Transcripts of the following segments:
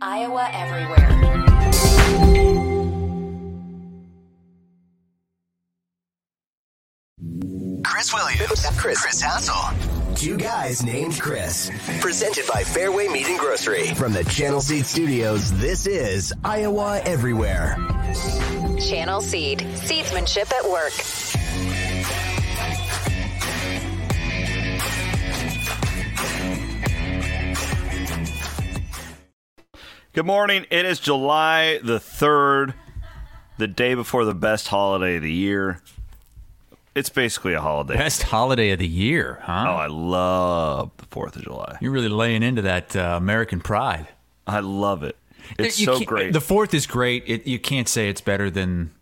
Iowa Everywhere. Chris Williams, Chris, Chris Hassel. Two guys named Chris. Presented by Fairway Meat and Grocery. From the Channel Seed Studios, this is Iowa Everywhere. Channel Seed. Seedsmanship at work. Good morning. It is July the 3rd, the day before the best holiday of the year. It's basically a holiday. Best holiday of the year, huh? Oh. I love the 4th of July. You're really laying into that uh, American pride. I love it. It's You so great. The fourth is great. It, you can't say it's better than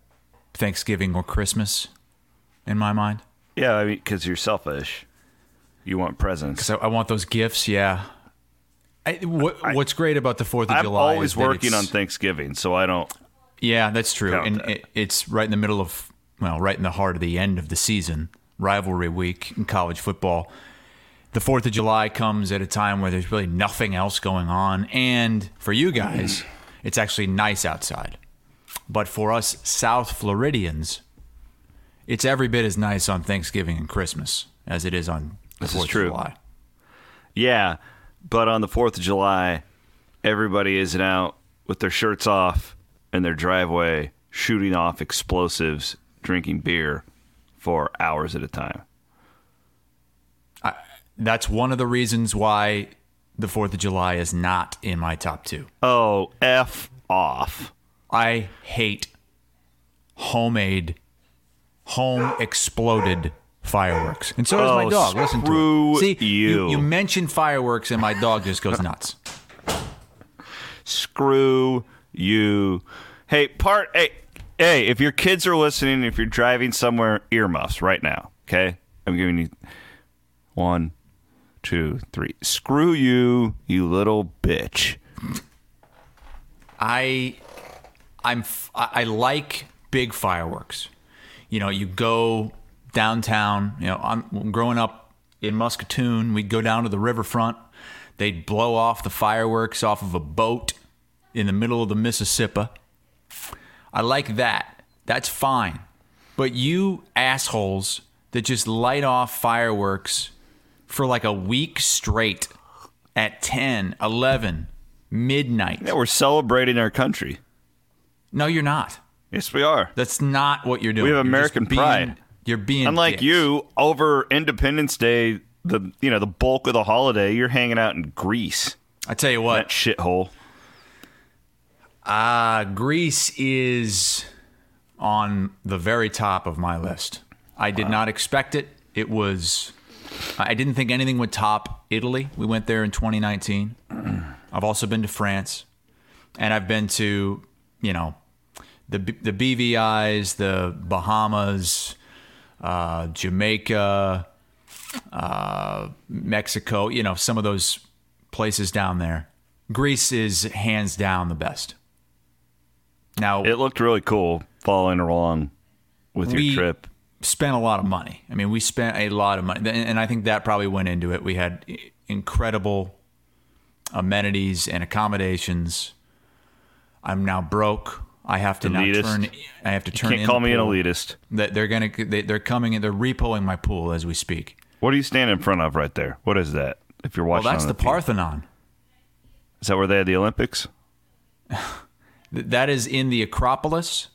Thanksgiving or Christmas, in my mind. yeah, I mean, because you're selfish. You want presents. So I want those gifts. Yeah. I, what, what's great about the Fourth of I'm July? always is that working on Thanksgiving, so I don't. Yeah, that's true, and that. it, it's right in the middle of well, right in the heart of the end of the season, rivalry week in college football. The Fourth of July comes at a time where there's really nothing else going on, and for you guys, it's actually nice outside. But for us South Floridians, it's every bit as nice on Thanksgiving and Christmas as it is on the Fourth of. July. Yeah, but on the 4th of July, everybody isn't out with their shirts off in their driveway, shooting off explosives, drinking beer for hours at a time. That's one of the reasons why the Fourth of July is not in my top two. Oh, F off. I hate homemade, home exploded fireworks. And so does my Oh, dog. Listen to screw it. See, you. you mention fireworks and my dog just goes nuts. Screw you. Hey, part hey, hey, if your kids are listening, if you're driving somewhere, earmuffs right now, okay? I'm giving you one, two, three. Screw you, you little bitch. I I'm I like big fireworks. You know, you go downtown. You know, I'm growing up in Muscatine. We'd go down to the riverfront. They'd blow off the fireworks off of a boat in the middle of the Mississippi. I like that. That's fine. But you assholes that just light off fireworks for like a week straight at 10, 11, midnight. Yeah, we're celebrating our country. No, you're not. Yes, we are. That's not what you're doing. We have American pride. You're being Unlike dicks. you, over Independence Day, the you know the bulk of the holiday, you're hanging out in Greece. I tell you That what, shithole. uh, Greece is on the very top of my list. I did not expect it. It was. I didn't think anything would top Italy. We went there in 2019. I've also been to France, and I've been to you know the the BVI's, the Bahamas, uh, Jamaica, uh, Mexico. You know some of those places down there. Greece is hands down the best. Now It looked really cool following along with your trip. spent a lot of money. I mean, we spent a lot of money, and and I think that probably went into it. We had incredible amenities and accommodations. I'm now broke. I have to Elitist. now turn. I have to turn. You can't call the me an elitist. That they're gonna. They, they're coming and they're repoing my pool as we speak. What are you standing in front of right there? What is that? If you're watching, Well, that's the TV? Parthenon. Is that where they had the Olympics? That is in the Acropolis,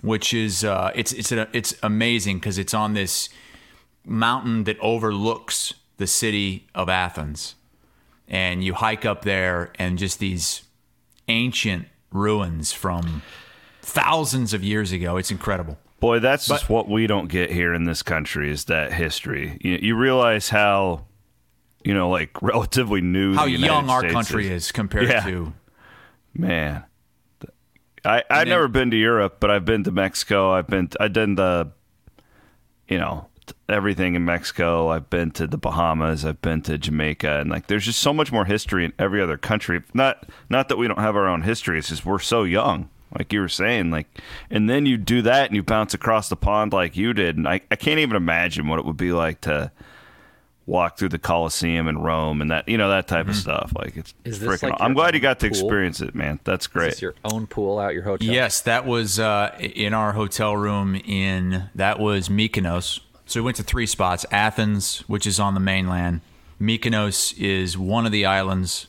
which is uh, it's it's a, it's amazing because it's on this mountain that overlooks the city of Athens, and you hike up there and just these ancient ruins from thousands of years ago. It's incredible. Boy, that's just what we don't get here in this country is that history. You, you realize how, you know, like relatively new How young our States country is compared Yeah. to Man, I I've then- never been to Europe, but I've been to Mexico. I've been I've done the, you know, everything in Mexico. I've been to the Bahamas. I've been to Jamaica, and like there's just so much more history in every other country. Not not that we don't have our own history. It's just we're so young. Like you were saying, like, and then you do that and you bounce across the pond like you did, and I, I can't even imagine what it would be like to walk through the Colosseum in Rome and that you know that type of stuff. Like it's Mm-hmm. Is this freaking. like I'm glad you got to pool? experience it, man. That's Is great. this your own pool out your hotel? Yes, that was uh, in our hotel room in that was Mykonos. So we went to three spots: Athens, which is on the mainland. Mykonos is one of the islands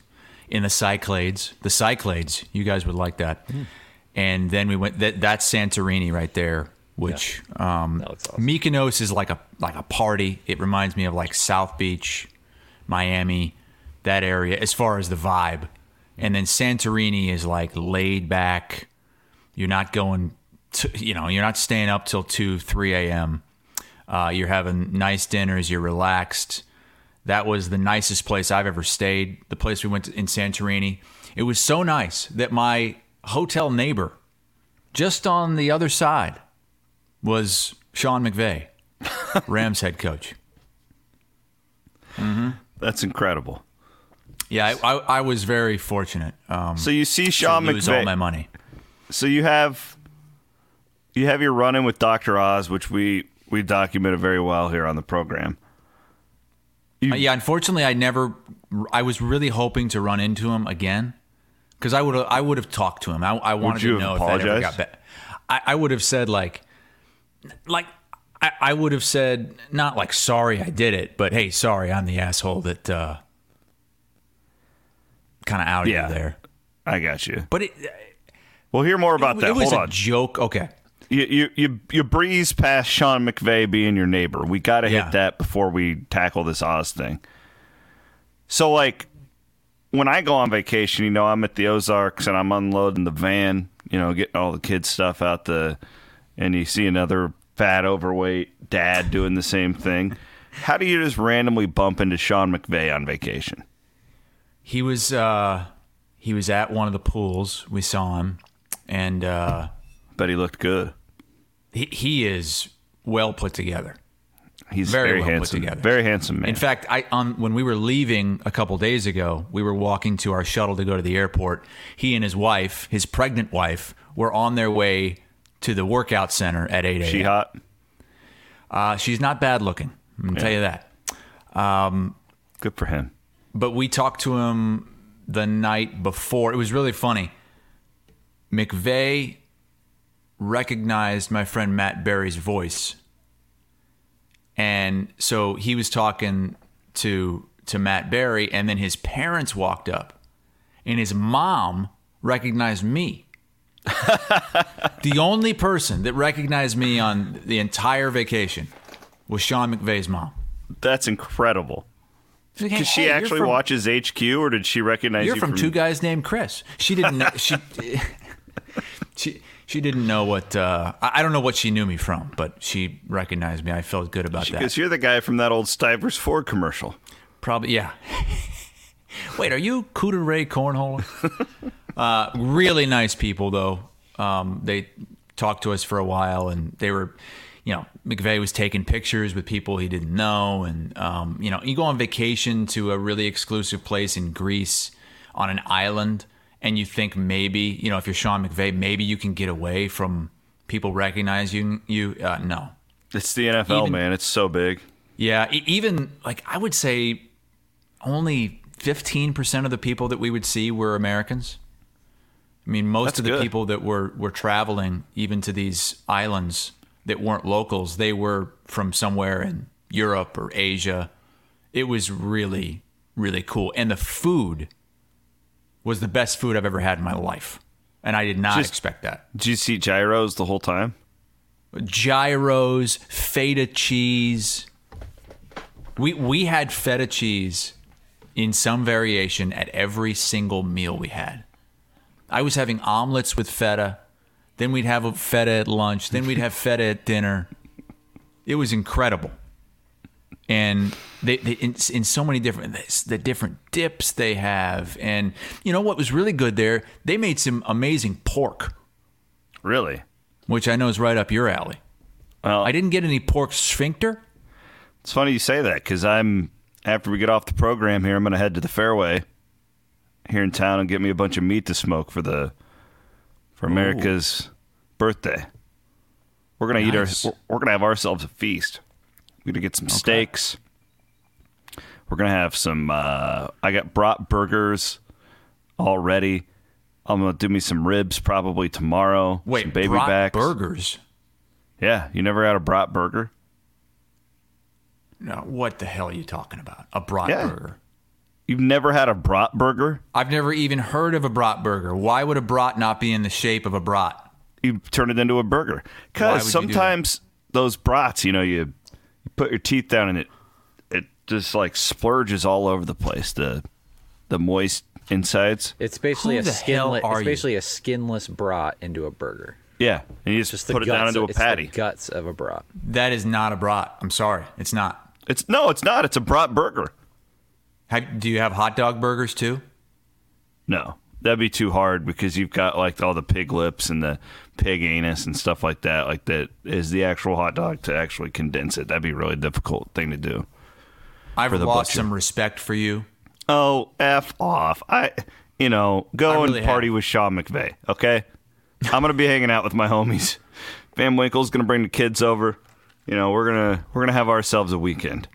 in the Cyclades. The Cyclades, you guys would like that. And then we went. That, that's Santorini right there. Which um, awesome. Mykonos is like a like a party. It reminds me of like South Beach, Miami, that area as far as the vibe. And then Santorini is like laid back. You're not going, to, you know, you're not staying up till two, three a.m. Uh, you're having nice dinners. You're relaxed. That was the nicest place I've ever stayed. The place we went to in Santorini. It was so nice that my hotel neighbor, just on the other side, was Sean McVay, Rams head coach. That's incredible. Yeah, I, I, I was very fortunate. Um, So you see to Sean lose all McVay. my money. so you have you have your run in with Doctor Oz, which we we documented very well here on the program. Uh, yeah, unfortunately, I never. I was really hoping to run into him again because I would I would have talked to him. I, I wanted to know if that ever got bad. I, I would have said like, like I, I would have said not like sorry I did it, but hey, sorry I'm the asshole that uh, kind of out Yeah. you there. I got you. But it We'll hear more about it, that. was Hold a on. joke. Okay, you, you you you breeze past Sean McVay being your neighbor. We got to Yeah. hit that before we tackle this Oz thing. So like when I go on vacation, you know, I'm at the Ozarks and I'm unloading the van, you know, getting all the kids stuff out the and you see another fat overweight dad doing the same thing. How do you just randomly bump into Sean McVay on vacation? he was uh, he was at one of the pools. We saw him, and. Uh, Bet he looked good. he, he is well put together. He's Very very, well put handsome. together. Very handsome man. In fact, I on when we were leaving a couple days ago, we were walking to our shuttle to go to the airport. He and his wife, his pregnant wife, were on their way to the workout center at eight a.m. she hot? Uh, she's not bad looking. I'm gonna tell you that. Good for him. But we talked to him the night before. It was really funny. McVay recognized my friend Matt Berry's voice. And so he was talking to to Matt Berry, and then his parents walked up and his mom recognized me. the only person that recognized me on the entire vacation was Sean McVay's mom. That's incredible. Because she "Hey, actually from- watches HQ, or did she recognize You're you from, two guys named Chris. She didn't know. She she she didn't know what. Uh, I don't know what she knew me from, but she recognized me. I felt good about that. Because you're the guy from that old Stivers Ford commercial. Probably yeah. Wait, are you Cooter Ray Cornhole? uh, really nice people though. Um, they talked to us for a while, and they were. You know, McVay was taking pictures with people he didn't know, and um, you know, you go on vacation to a really exclusive place in Greece on an island, and you think maybe, you know, if you're Sean McVay, maybe you can get away from people recognize you. You uh, no, It's the NFL, Even- man. It's so big. yeah, even like I would say only 15% of the people that we would see were Americans. I mean, most That's of the good. people that were were traveling even to these islands that weren't locals, they were from somewhere in Europe or Asia. It was really really cool and the food was the best food I've ever had in my life. And I did not Just- expect that Did you see gyros the whole time? gyros, feta cheese. We we had feta cheese in some variation at every single meal we had. I was having omelets with feta, then we'd have a feta at lunch, then we'd have feta at dinner. It was incredible. And they, they in, in so many different the different dips they have and you know what was really good there they made some amazing pork Really? which I know is right up your alley Well, I didn't get any pork sphincter. it's funny you say that because I'm after we get off the program here, I'm going to head to the Fairway here in town and get me a bunch of meat to smoke for the for America's birthday. We're gonna Nice. eat our. We're, we're gonna have ourselves a feast. We're gonna get some steaks. We're gonna have some. Uh, I got brat burgers already. I'm gonna do me some ribs probably tomorrow. Wait, some baby brat backs. burgers. Yeah, you never had a brat burger? No, what the hell are you talking about? A brat Yeah. burger. You've never had a brat burger? I've never even heard of a brat burger. Why would a brat not be in the shape of a brat? You turn it into a burger. Because would you do sometimes those brats, you know, you, you put your teeth down and it it just like splurges all over the place. The the moist insides. It's basically Who a the hell skinless. are It's you? basically a skinless brat into a burger. Yeah, and you just, Just the put it guts. down into a it's the patty. guts of a brat. That is not a brat. I'm sorry, it's not. It's no, it's not. It's a brat burger. Have, do you have hot dog burgers too? No, that'd be too hard because you've got like all the pig lips and the pig anus and stuff like that. Like that is the actual hot dog to actually condense it. That'd be a really difficult thing to do. I've For lost butcher. some respect for you. Oh, f off! I, you know, I go really and party have. with Sean McVay. Okay, I'm gonna be hanging out with my homies. Van Winkle's gonna bring the kids over. You know, we're gonna we're gonna have ourselves a weekend.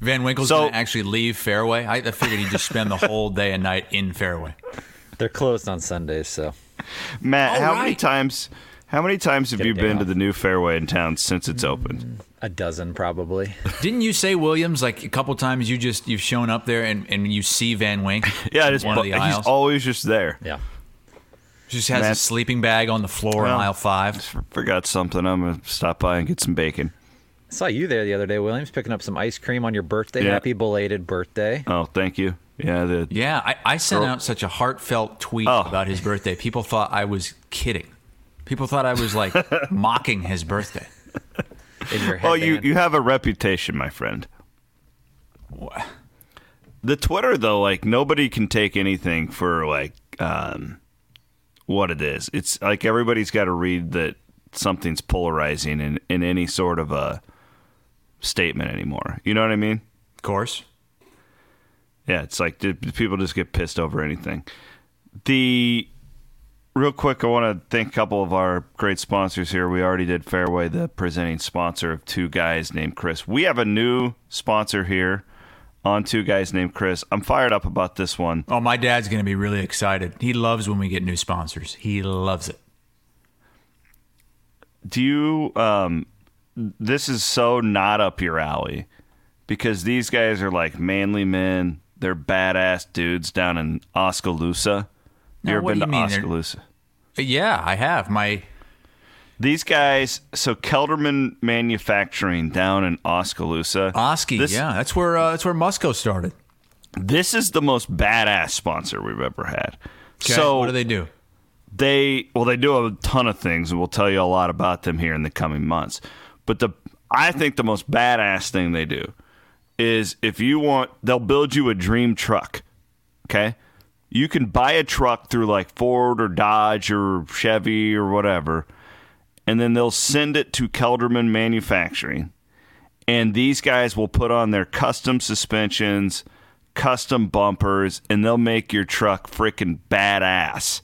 Van Winkle's So- going to actually leave Fairway. I, I figured he'd just spend the whole day and night in Fairway. They're closed on Sundays, so Matt, Oh, how many times? How many times have you day been to the new fairway in town since it's opened? Mm, a dozen probably. Didn't you say Williams like a couple times? You just you've shown up there and, and you see Van Wink. Yeah, just one of the aisles. he's always just there. yeah. just has Man. a sleeping bag on the floor Well, in aisle five. Forgot something. I'm gonna stop by and get some bacon. I saw you there the other day, Williams, picking up some ice cream on your birthday. Yeah. Happy belated birthday. Oh, thank you. Yeah, the Yeah, I, I sent Girl- out such a heartfelt tweet Oh. about his birthday. People thought I was kidding. People thought I was like mocking his birthday. In your Oh, you you have a reputation, my friend. The Twitter though, like nobody can take anything for like um, what it is. It's like everybody's got to read that something's polarizing in in any sort of a statement anymore. You know what I mean? Of course. Yeah, it's like people just get pissed over anything. The real quick, I want to thank a couple of our great sponsors here. We already did Fairway, the presenting sponsor of Two Guys Named Chris. We have a new sponsor here on Two Guys Named Chris. I'm fired up about this one. Oh, my dad's going to be really excited. He loves when we get new sponsors. He loves it. Do you? Um, this is so not up your alley because these guys are like manly men. They're badass dudes down in Oskaloosa. You Now, ever been to mean? They're- Oskaloosa? Yeah, I have. My These guys, so Kelderman Manufacturing down in Oskaloosa. Oski, This- yeah, that's where uh, that's where Musco started. This is the most badass sponsor we've ever had. Okay, So what do they do? they well they do a ton of things and we'll tell you a lot about them here in the coming months but the i think the most badass thing they do is if you want they'll build you a dream truck okay you can buy a truck through like ford or dodge or chevy or whatever and then they'll send it to kelderman manufacturing and these guys will put on their custom suspensions custom bumpers and they'll make your truck freaking badass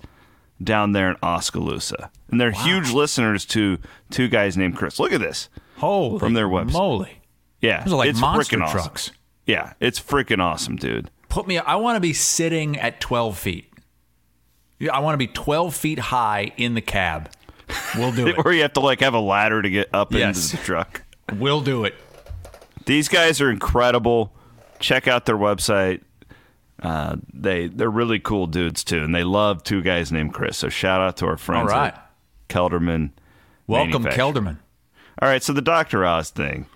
down there in Oskaloosa. And they're huge listeners to two guys named Chris. Look at this. Holy From their website. moly! Yeah. Those are like it's monster freaking awesome. trucks. Yeah, it's freaking awesome, dude. Put me. I want to be sitting at twelve feet. Yeah, I want to be twelve feet high in the cab. We'll do it. or you have to like have a ladder to get up Yes. into the truck. we'll do it. These guys are incredible. Check out their website. Uh, they they're really cool dudes too, and they love two guys named Chris. So shout out to our friends All right. Kelderman. Welcome, Kelderman. All right, so the Dr. Oz thing.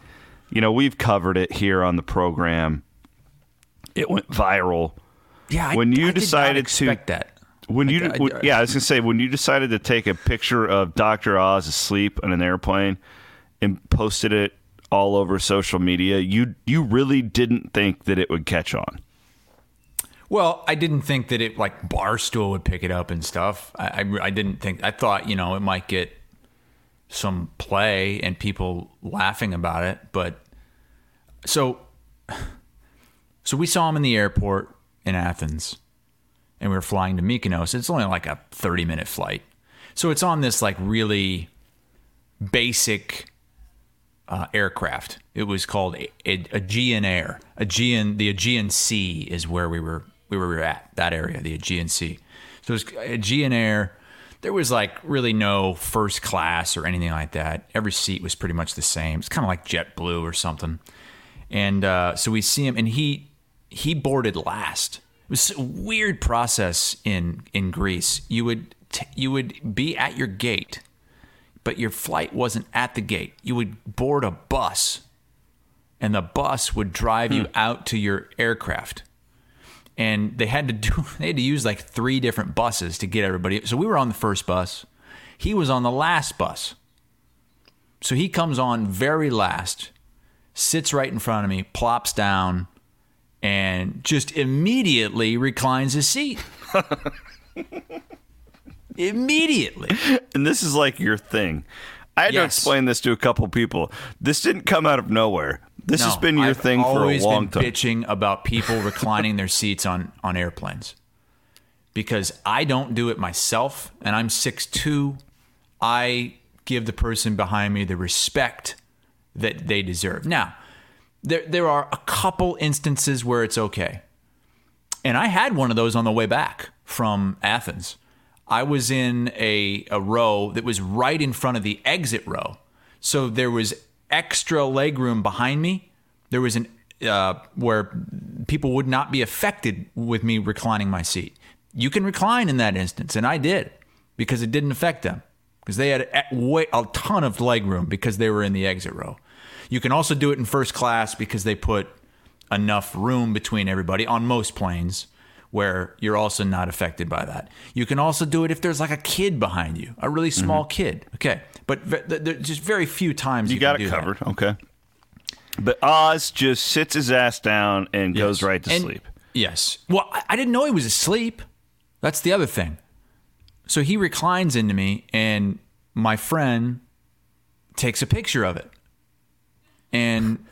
You know, we've covered it here on the program. It went viral. Yeah, I, When you I decided to- that. When you, I- when- yeah, I was gonna say when you decided to take a picture of Dr. Oz asleep on an airplane and posted it all over social media, you you really didn't think that it would catch on. Well, I didn't think that it like Barstool would pick it up and stuff. I, I, I didn't think. I thought you know it might get some play and people laughing about it, but so so we saw him in the airport in Athens, and we were flying to Mykonos. It's only like a thirty minute flight, so it's on this like really basic uh, aircraft. It was called a, a, Aegean Air. Aegean, the Aegean Sea is where we were. We were at that area, the Aegean Sea. So it was Aegean Air. There was like really no first class or anything like that. Every seat was pretty much the same. It's kind of like JetBlue or something. And uh, so we see him, and he he boarded last. It was a weird process in in Greece. You would t- you would be at your gate but your flight wasn't at the gate. You would board a bus, and the bus would drive you out to your aircraft. And they had to do they had to use like three different buses to get everybody. So we were on the first bus. He was on the last bus. So he comes on very last, sits right in front of me, plops down, and just immediately reclines his seat. immediately. And this is like your thing. I had to explain this to a couple people. This didn't come out of nowhere. This has been your I've thing for a always long been time. Bitching about people reclining their seats on on airplanes because I don't do it myself, and I'm 6'2". I give the person behind me the respect that they deserve. Now, there there are a couple instances where it's okay, and I had one of those on the way back from Athens. I was in a, a row that was right in front of the exit row. So there was extra leg room behind me. There was an uh, where people would not be affected with me reclining my seat. You can recline in that instance, and I did because it didn't affect them because they had a, a ton of leg room because they were in the exit row. You can also do it in first class because they put enough room between everybody on most planes where you're also not affected by that. You can also do it if there's like a kid behind you, a really small mm-hmm. kid. Okay. But th- there's just very few times you, you got it do that. covered. Okay. But Oz just sits his ass down and goes right to And- sleep. Yes. Well, I, I didn't know he was asleep. That's the other thing. So he reclines into me, and my friend takes a picture of it and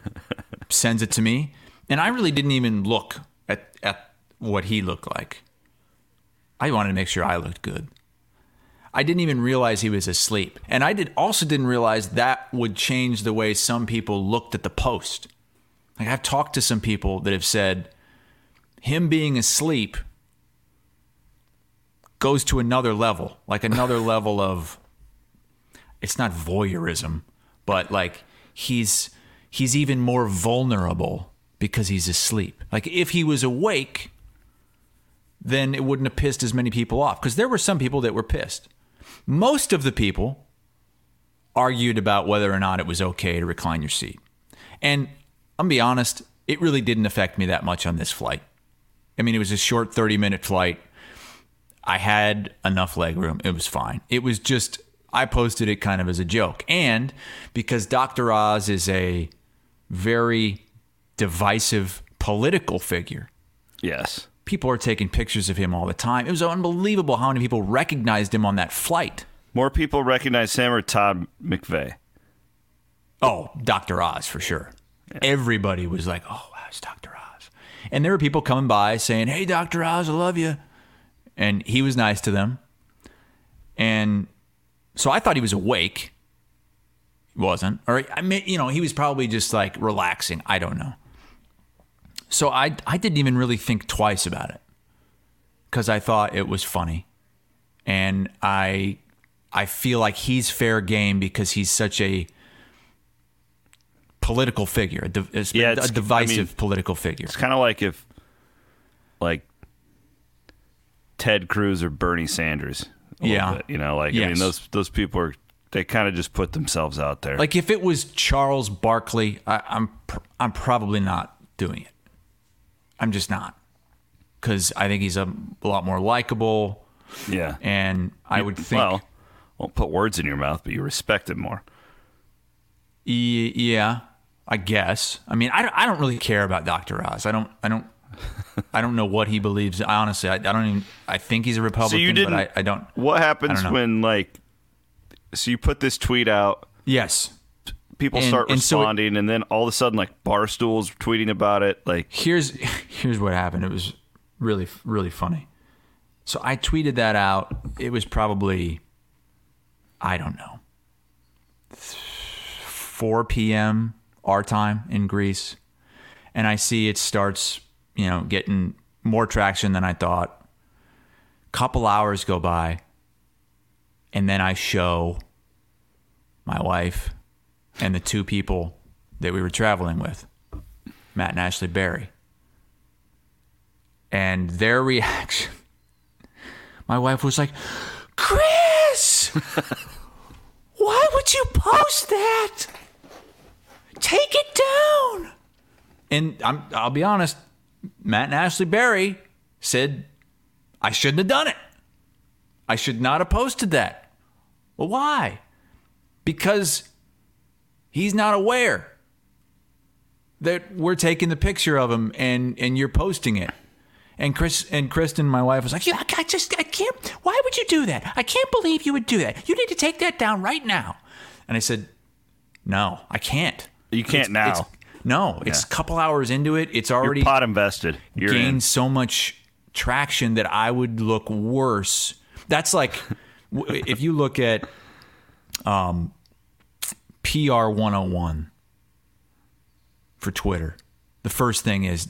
sends it to me. And I really didn't even look at, at what he looked like. I wanted to make sure I looked good. I didn't even realize he was asleep. And I did also didn't realize that would change the way some people looked at the post. Like I've talked to some people that have said him being asleep goes to another level, like another level of it's not voyeurism, but like he's he's even more vulnerable because he's asleep. Like if he was awake, then it wouldn't have pissed as many people off because there were some people that were pissed. Most of the people argued about whether or not it was okay to recline your seat. And I'm gonna be honest, it really didn't affect me that much on this flight. I mean, it was a short 30 minute flight. I had enough leg room. It was fine. It was just, I posted it kind of as a joke. And because Dr. Oz is a very divisive political figure, Yes. people are taking pictures of him all the time. It was unbelievable how many people recognized him on that flight. More people recognize him or Todd McVay. Oh, Dr. Oz for sure. Everybody was like, "Oh, wow, it's Dr. Oz," and there were people coming by saying, "Hey, Dr. Oz, I love you," and he was nice to them. And so I thought he was awake. Wasn't, or I mean, you know, he was probably just like relaxing. I don't know. So I I didn't even really think twice about it because I thought it was funny, and I I feel like he's fair game because he's such a political figure, a, Yeah, a divisive I mean- political figure. It's kind of like if, like, Ted Cruz or Bernie Sanders. Yeah. bit, you know, like I mean, those those people are they kind of just put themselves out there. Like if it was Charles Barkley, I, I'm pr- I'm probably not doing it. I'm just not because I think he's a lot more likable, yeah. and I would think, Well, won't put words in your mouth, but you respect him more. yeah, I guess. I mean, I don't, I don't really care about Dr. Oz. I don't I don't I don't know what he believes. I honestly, I, I don't even. I think he's a Republican, So you didn't. but I, I don't. What happens don't when like? So you put this tweet out, Yes. people And- start and so it- responding, and then all of a sudden, like Barstool's tweeting about it. Like, here's here's what happened. It was really really funny. So I tweeted that out. It was probably I don't know 4 p.m. our time in Greece, and I see it starts, you know, getting more traction than I thought. Couple hours go by, and then I show my wife and the two people that we were traveling with, Matt and Ashley Berry. And their reaction, my wife was like, Chris, why would you post that? Take it down. And I'm, I'll be honest, Matt and Ashley Berry said I shouldn't have done it. I should not have posted that. Well, why? Because he's not aware that we're taking the picture of him and and you're posting it. And Chris and Kristen, my wife, was like, "Yeah, I just I can't. Why would you do that? I can't believe you would do that. You need to take that down right now." And I said, "No, I can't. You can't It's- now. it's- no, it's a couple hours into it. It's You're already pot invested. You're gained in. so much traction that I would look worse. That's like if you look at um, PR 101 for Twitter, the first thing is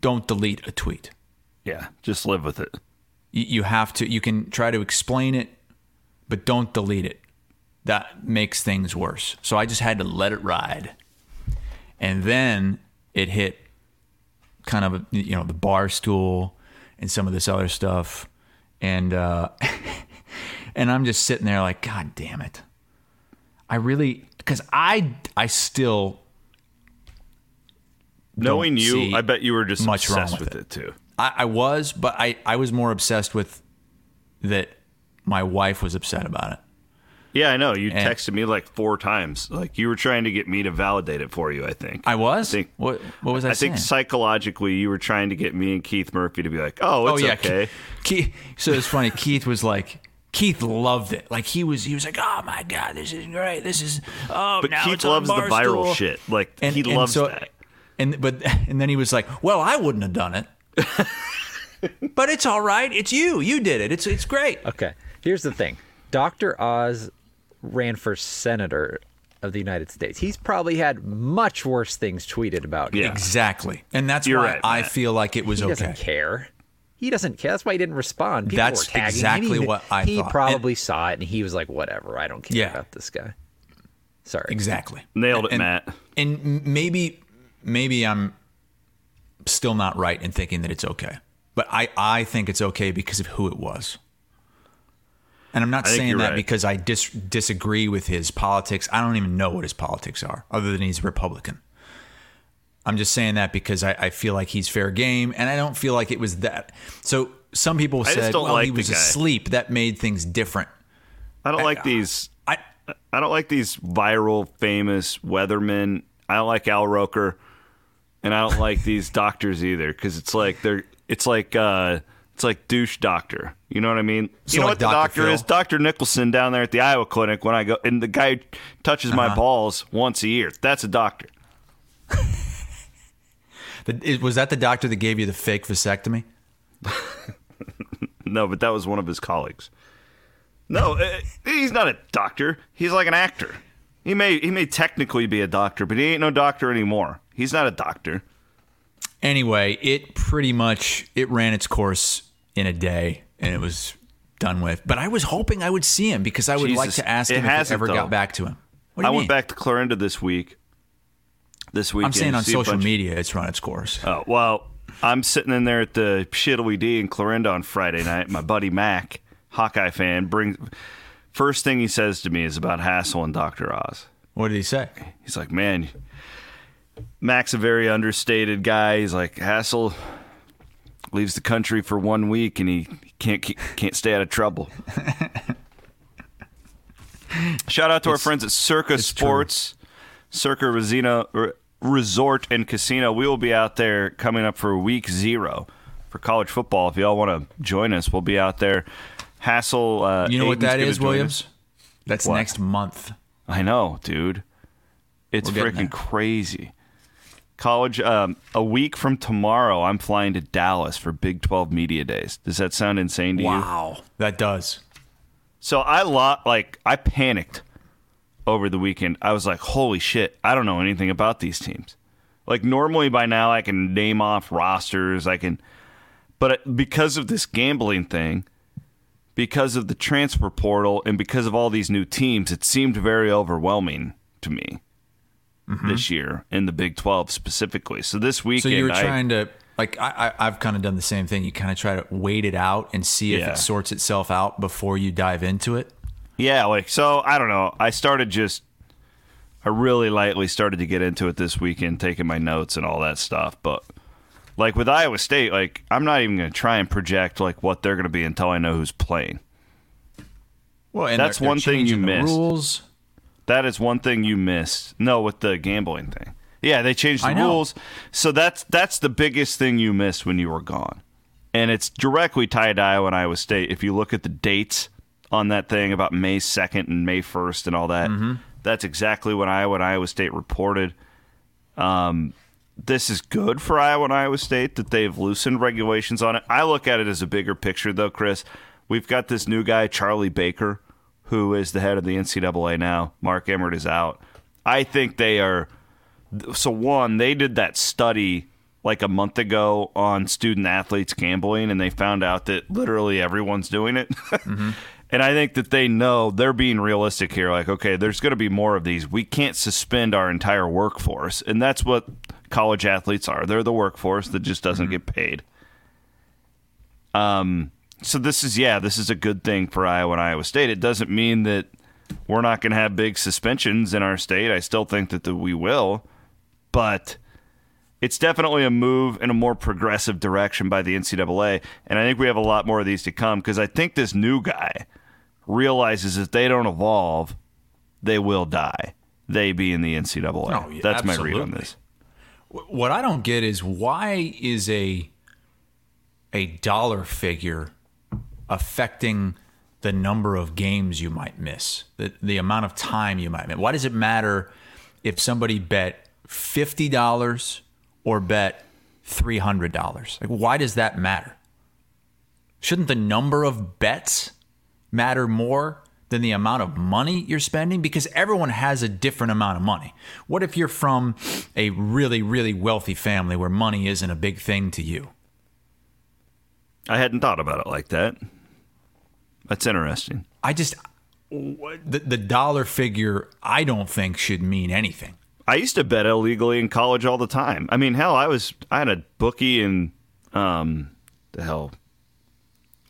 don't delete a tweet. Yeah, just live with it. You, you have to, you can try to explain it, but don't delete it. That makes things worse. So I just had to let it ride. And then it hit kind of, you know, the Barstool and some of this other stuff. And, uh, and I'm just sitting there like, God damn it. I really, because I, I still Knowing you, I bet you were just much wrong obsessed with with, it. too. I, I was, but I, I was more obsessed with that my wife was upset about it. Yeah, I know. You And- texted me like four times. Like you were trying to get me to validate it for you. I think. I was? I think- what, what was I, I think psychologically, you were trying to get me and Keith Murphy to be like, "Oh, it's oh yeah, okay." Keith, so it's funny. Keith was like, Keith loved it. Like he was, he was like, "Oh my god, this is great. This is oh." But now Keith it's loves the viral Barstool." shit. Like And- he and loves so- that. And but and then he was like, "Well, I wouldn't have done it." but it's all right. It's you. You did it. It's it's great. Okay. Here's the thing. Dr. Oz ran for senator of the United States. He's probably had much worse things tweeted about him. Yeah. Exactly. And that's You're why right, I feel like it was He okay. doesn't care. He doesn't care. That's why he didn't respond. People That's were tagging him. exactly He- what I He thought. He probably saw it and he was like, "Whatever. I don't care Yeah. about this guy." Sorry. Exactly. Nailed it, and, Matt. And maybe maybe I'm still not right in thinking that it's okay. But I, I think it's okay because of who it was. And I'm not I saying that right. because I dis- disagree with his politics. I don't even know what his politics are, other than he's a Republican. I'm just saying that because I, I feel like he's fair game, and I don't feel like it was that. So some people said, "Well, like he was asleep." That made things different. I don't like these. I I don't like these viral, famous weathermen. I don't like Al Roker, and I don't like these doctors either because it's like they're. It's like uh, it's like douche doctor. You know what I mean? So you know like what the Dr. doctor Phil? is? Doctor Nicholson down there at the Iowa clinic. When I go, and the guy touches Uh-huh. my balls once a year. That's a doctor. the, was that the doctor that gave you the fake vasectomy? No, but that was one of his colleagues. No, uh, he's not a doctor. He's like an actor. He may he may technically be a doctor, but he ain't no doctor anymore. He's not a doctor. anyway, it pretty much it ran its course in a day and it was done with. But I was hoping I would see him because I would like to ask him if it ever though. got back to him. I you went back to Clarinda this week. This week, I'm saying on social media it's run its course. Oh well, I'm sitting in there at the Shittily D in Clarinda on Friday night. My buddy Mac, Hawkeye fan, brings first thing he says to me is about Hassel and Doctor Oz. What did he say? He's like, man, Mac's a very understated guy. He's like, Hassel leaves the country for one week and he can't can't stay out of trouble. Shout out to our friends at Circa it's true. Sports, Circa Resina R- Resort and Casino. We will be out there coming up for week zero for college football. If y'all want to join us, we'll be out there. Hassel. uh, You know what Aiden's that gonna is, Williams? That's What? next month. I know, dude. It's freaking crazy. College, um, a week from tomorrow, I'm flying to Dallas for Big 12 Media Days. Does that sound insane to you? Wow. That does. So I lot like I panicked over the weekend, I was like, holy shit, I don't know anything about these teams. Like normally by now I can name off rosters, I can but because of this gambling thing, because of the transfer portal and because of all these new teams, it seemed very overwhelming to me mm-hmm. this year in the Big 12 specifically. So this weekend So you were trying I, to like I, I have kind of done the same thing. You kind of try to wait it out and see if yeah. it sorts itself out before you dive into it. Yeah, like so I don't know. I started just I really lightly started to get into it this weekend, taking my notes and all that stuff. But like with Iowa State, like I'm not even going to try and project like what they're going to be until I know who's playing. Well, and that's they're, they're one thing you missed. Rules. That is one thing you missed. No, with the gambling thing. Yeah, they changed the rules. So that's that's the biggest thing you missed when you were gone. And it's directly tied to Iowa and Iowa State. If you look at the dates on that thing about May 2nd and May 1st and all that, mm-hmm. that's exactly what Iowa and Iowa State reported. Um, this is good for Iowa and Iowa State that they've loosened regulations on it. I look at it as a bigger picture, though, Chris. We've got this new guy, Charlie Baker, who is the head of the NCAA now. Mark Emmert is out. I think they are. So, one, they did that study like a month ago on student athletes gambling, and they found out that literally everyone's doing it. Mm-hmm. And I think that they know they're being realistic here. Like, okay, there's going to be more of these. We can't suspend our entire workforce. And that's what college athletes are. They're the workforce that just doesn't mm-hmm. get paid. Um, so this is, yeah, this is a good thing for Iowa and Iowa State. It doesn't mean that we're not going to have big suspensions in our state. I still think that the, we will. But it's definitely a move in a more progressive direction by the NCAA. And I think we have a lot more of these to come because I think this new guy – realizes if they don't evolve, they will die. They be in the NCAA. Oh, yeah, That's absolutely. my read on this. What I don't get is why is a a dollar figure affecting the number of games you might miss, the the amount of time you might miss. Why does it matter if somebody bet fifty dollars or bet three hundred dollars? Like, why does that matter? Shouldn't the number of bets matter more than the amount of money you're spending because everyone has a different amount of money. What if you're from a really, really wealthy family where money isn't a big thing to you? I hadn't thought about it like that. That's interesting. I just, the, the dollar figure, I don't think should mean anything. I used to bet illegally in college all the time. I mean, hell, I was, I had a bookie in, um, the hell,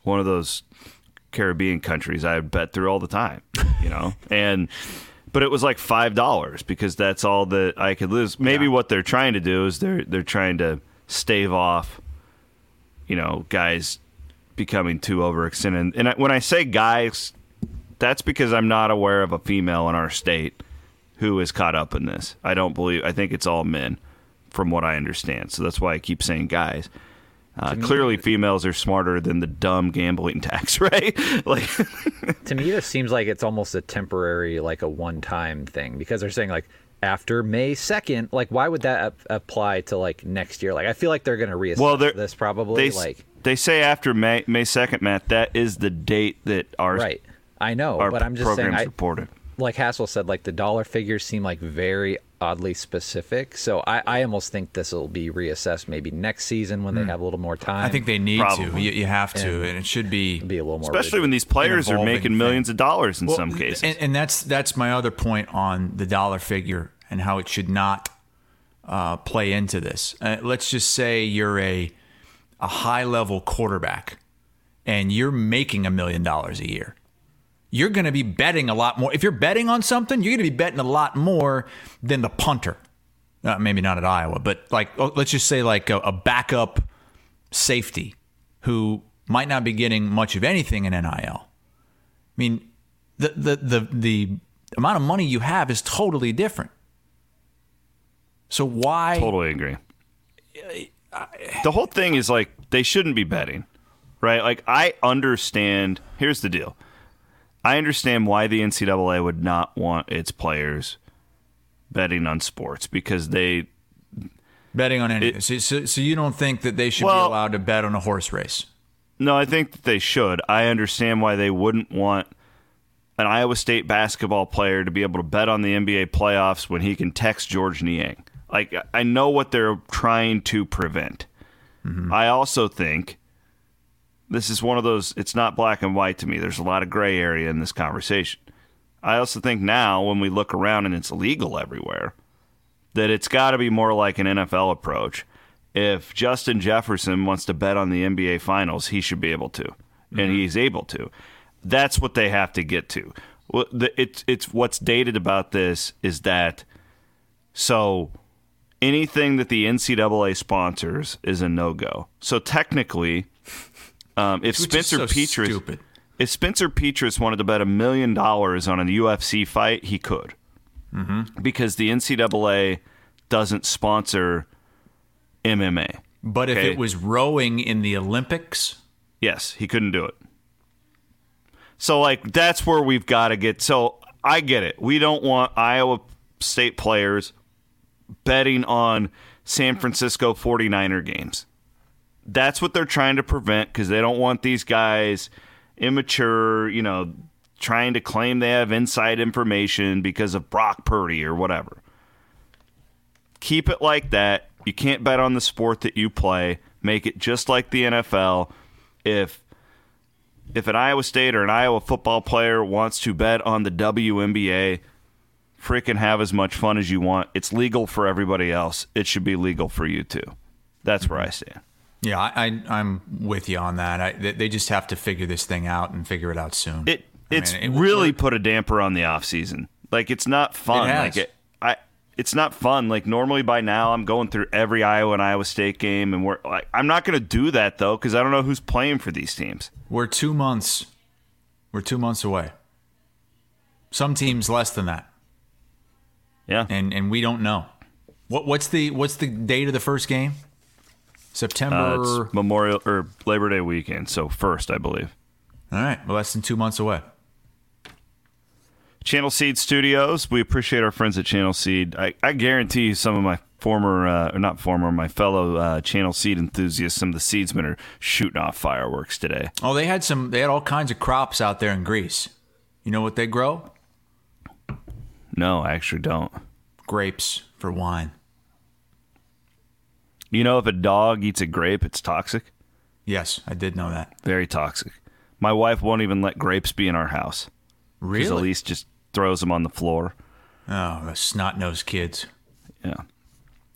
one of those Caribbean countries I would bet through all the time, you know, and but it was like five dollars because that's all that I could lose. Maybe yeah. what they're trying to do is they're they're trying to stave off, you know, guys becoming too overextended. And I, when I say guys, that's because I'm not aware of a female in our state who is caught up in this. I don't believe. I think it's all men, from what I understand. So that's why I keep saying guys. Uh, clearly, females are smarter than the dumb gambling tax, right? like, to me, this seems like it's almost a temporary, like a one-time thing because they're saying like after May second. Like, why would that ap- apply to like next year? Like, I feel like they're going to reassess well, this probably. They, like, they say after May May second, Matt. That is the date that our right. I know, but I'm just saying. I, reported. Like Hassel said, like the dollar figures seem like very oddly specific. So I, I almost think this will be reassessed maybe next season when mm. they hmm. have a little more time. I think they need Probably. to. You, you have to, and, and, it should be be a little more. Especially when these players are making millions thing. of dollars in well, some cases. And, and, that's that's my other point on the dollar figure and how it should not uh, play into this. Uh, let's just say you're a a high level quarterback and you're making a million dollars a year you're going to be betting a lot more. If you're betting on something, you're going to be betting a lot more than the punter. Uh, maybe not at Iowa, but like oh, let's just say like a, a, backup safety who might not be getting much of anything in NIL. I mean, the the the the amount of money you have is totally different. So why? Totally agree. the whole thing is like they shouldn't be betting, right? Like I understand. Here's the deal I understand why the NCAA would not want its players betting on sports because they betting on anything. It, so, so, so, you don't think that they should well, be allowed to bet on a horse race? No, I think that they should. I understand why they wouldn't want an Iowa State basketball player to be able to bet on the NBA playoffs when he can text Georges Niang. Like I know what they're trying to prevent. Mm-hmm. I also think this is one of those it's not black and white to me. There's a lot of gray area in this conversation. I also think now when we look around and it's illegal everywhere that it's got to be more like an NFL approach. If Justin Jefferson wants to bet on the NBA finals, he should be able to. Mm-hmm. And he's able to. That's what they have to get to. It's it's what's dated about this is that so anything that the NCAA sponsors is a no go. So technically, um, if Which Spencer so Petras if Spencer Petras wanted to bet a million dollars on a UFC fight, he could, mm-hmm. because the NCAA doesn't sponsor MMA. But if it was rowing in the Olympics, yes, he couldn't do it. So like that's where we've got to get. So I get it. We don't want Iowa State players betting on San Francisco 49er games. That's what they're trying to prevent because they don't want these guys immature, you know, trying to claim they have inside information because of Brock Purdy or whatever. Keep it like that. You can't bet on the sport that you play. Make it just like the NFL. If if an Iowa State or an Iowa football player wants to bet on the WNBA, freaking have as much fun as you want. It's legal for everybody else. It should be legal for you too. That's where I stand. Yeah, I, I, am with you on that. I, they just have to figure this thing out and figure it out soon. It it's mean, it really work. put a damper on the off season. Like it's not fun. It like it, I it's not fun. Like normally by now I'm going through every Iowa and Iowa State game, and we're like I'm not going to do that though because I don't know who's playing for these teams. We're two months. We're two months away. Some teams less than that. Yeah. And and we don't know. What what's the what's the date of the first game? September uh, Memorial or Labor Day weekend, so first, I believe. All right, less than two months away. Channel Seed Studios. We appreciate our friends at Channel Seed. I, I guarantee you, some of my former, uh, or not former, my fellow uh, Channel Seed enthusiasts, some of the seedsmen are shooting off fireworks today. Oh, they had some. They had all kinds of crops out there in Greece. You know what they grow? No, I actually don't. Grapes for wine. You know, if a dog eats a grape, it's toxic. Yes, I did know that. Very toxic. My wife won't even let grapes be in our house. Really? Elise just throws them on the floor. Oh, the snot nosed kids. Yeah.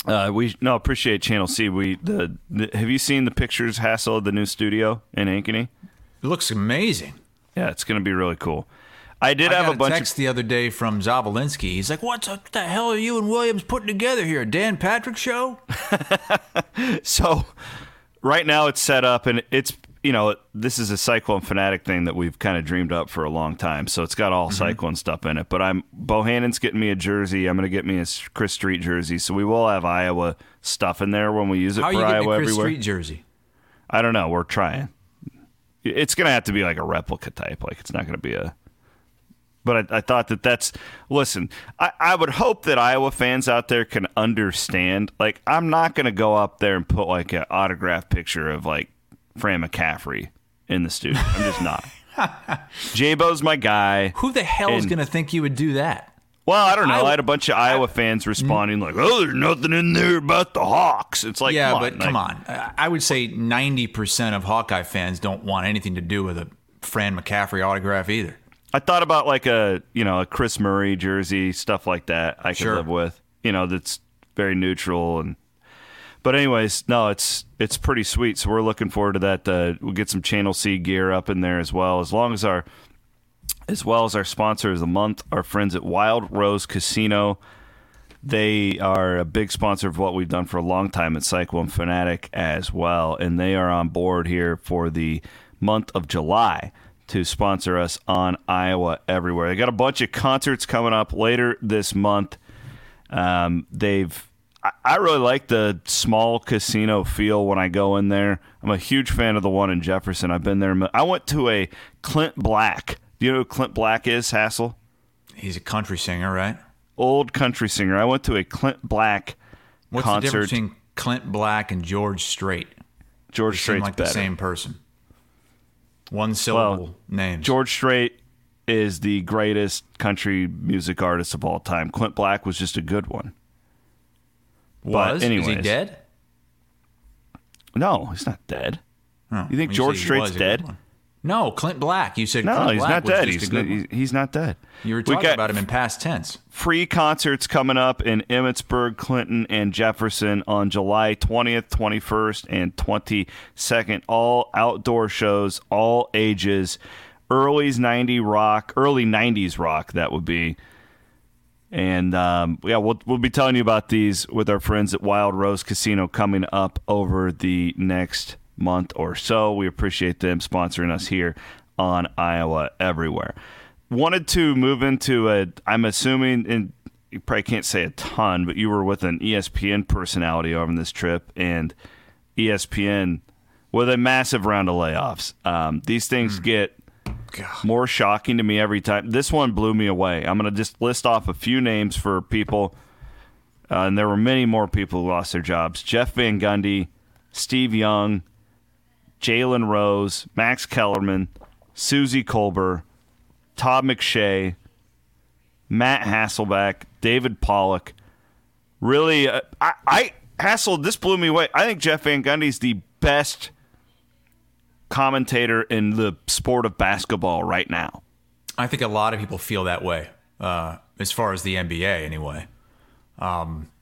Uh, we no appreciate Channel Seed. We the, the, have you seen the pictures Hassel of the new studio in Ankeny? It looks amazing. Yeah, it's going to be really cool. I did I have a bunch of text of the other day from Zavolinsky. He's like, "What the hell are you and Williams putting together here? A Dan Patrick show?" so, right now it's set up, and it's you know this is a Cyclone fanatic thing that we've kind of dreamed up for a long time. So it's got all mm-hmm. Cyclone stuff in it. But I'm Bohannon's getting me a jersey. I'm going to get me a Chris Street jersey. So we will have Iowa stuff in there when we use it How for Iowa a Chris everywhere. Street jersey? I don't know. We're trying. It's going to have to be like a replica type. Like it's not going to be a but I, I, thought that that's listen. I, I would hope that Iowa fans out there can understand. Like, I'm not going to go up there and put like an autograph picture of like Fran McCaffery in the studio. I'm just not. Jaybo's my guy. Who the hell and, is going to think you would do that? Well, I don't know. I, I had a bunch of Iowa fans mm-hmm. responding like, "Oh, there's nothing in there about the Hawks." It's like, yeah, come but on, come on. I would say ninety percent of Hawkeye fans don't want anything to do with a Fran McCaffery autograph either. I thought about like a you know a Kris Murray jersey, stuff like that. I could sure. live with. You know, that's very neutral and. But anyways, no, it's it's pretty sweet. So we're looking forward to that. Uh, we'll get some Channel Seed gear up in there as well. As long as our, as well as our sponsor of the month, our friends at Wild Rose Casino. They are a big sponsor of what we've done for a long time at Cyclone Fanatic as well, and they are on board here for the month of July to sponsor us on Iowa Everywhere. They got a bunch of concerts coming up later this month. Um, they've I really like the small casino feel when I go in there. I'm a huge fan of the one in Jefferson. I've been there. I went to a Clint Black. Do you know who Clint Black is, Hassel? He's a country singer, right? Old country singer. I went to a Clint Black What's concert. the difference between Clint Black and George Strait? George Strait like better. the same person. One syllable well, name. George Strait is the greatest country music artist of all time. Clint Black was just a good one. Was? But anyways, is he dead? No, he's not dead. Oh, you think George Strait's dead? No, Clint Black. You said no, Clint he's Black not dead. He's, not, he's not dead. You were talking we about him in past tense. Free concerts coming up in Emmetsburg, Clinton, and Jefferson on July 20th, 21st, and 22nd. All outdoor shows, all ages. Early's 90 rock, early 90s rock, that would be. And um, yeah, we'll, we'll be telling you about these with our friends at Wild Rose Casino coming up over the next month or so. We appreciate them sponsoring us here on Iowa Everywhere. Wanted to move into a, I'm assuming, and you probably can't say a ton, but you were with an ESPN personality over this trip, and ESPN with a massive round of layoffs. Um, these things mm. get God. more shocking to me every time. This one blew me away. I'm going to just list off a few names for people, uh, and there were many more people who lost their jobs. Jeff Van Gundy, Steve Young, Jalen Rose, Max Kellerman, Suzy Kolber, Todd McShay, Matt Hasselbeck, David Pollack. Really, uh, I, I Hassel. This blew me away. I think Jeff Van Gundy is the best commentator in the sport of basketball right now. I think a lot of people feel that way, uh, as far as the NBA, anyway. Um,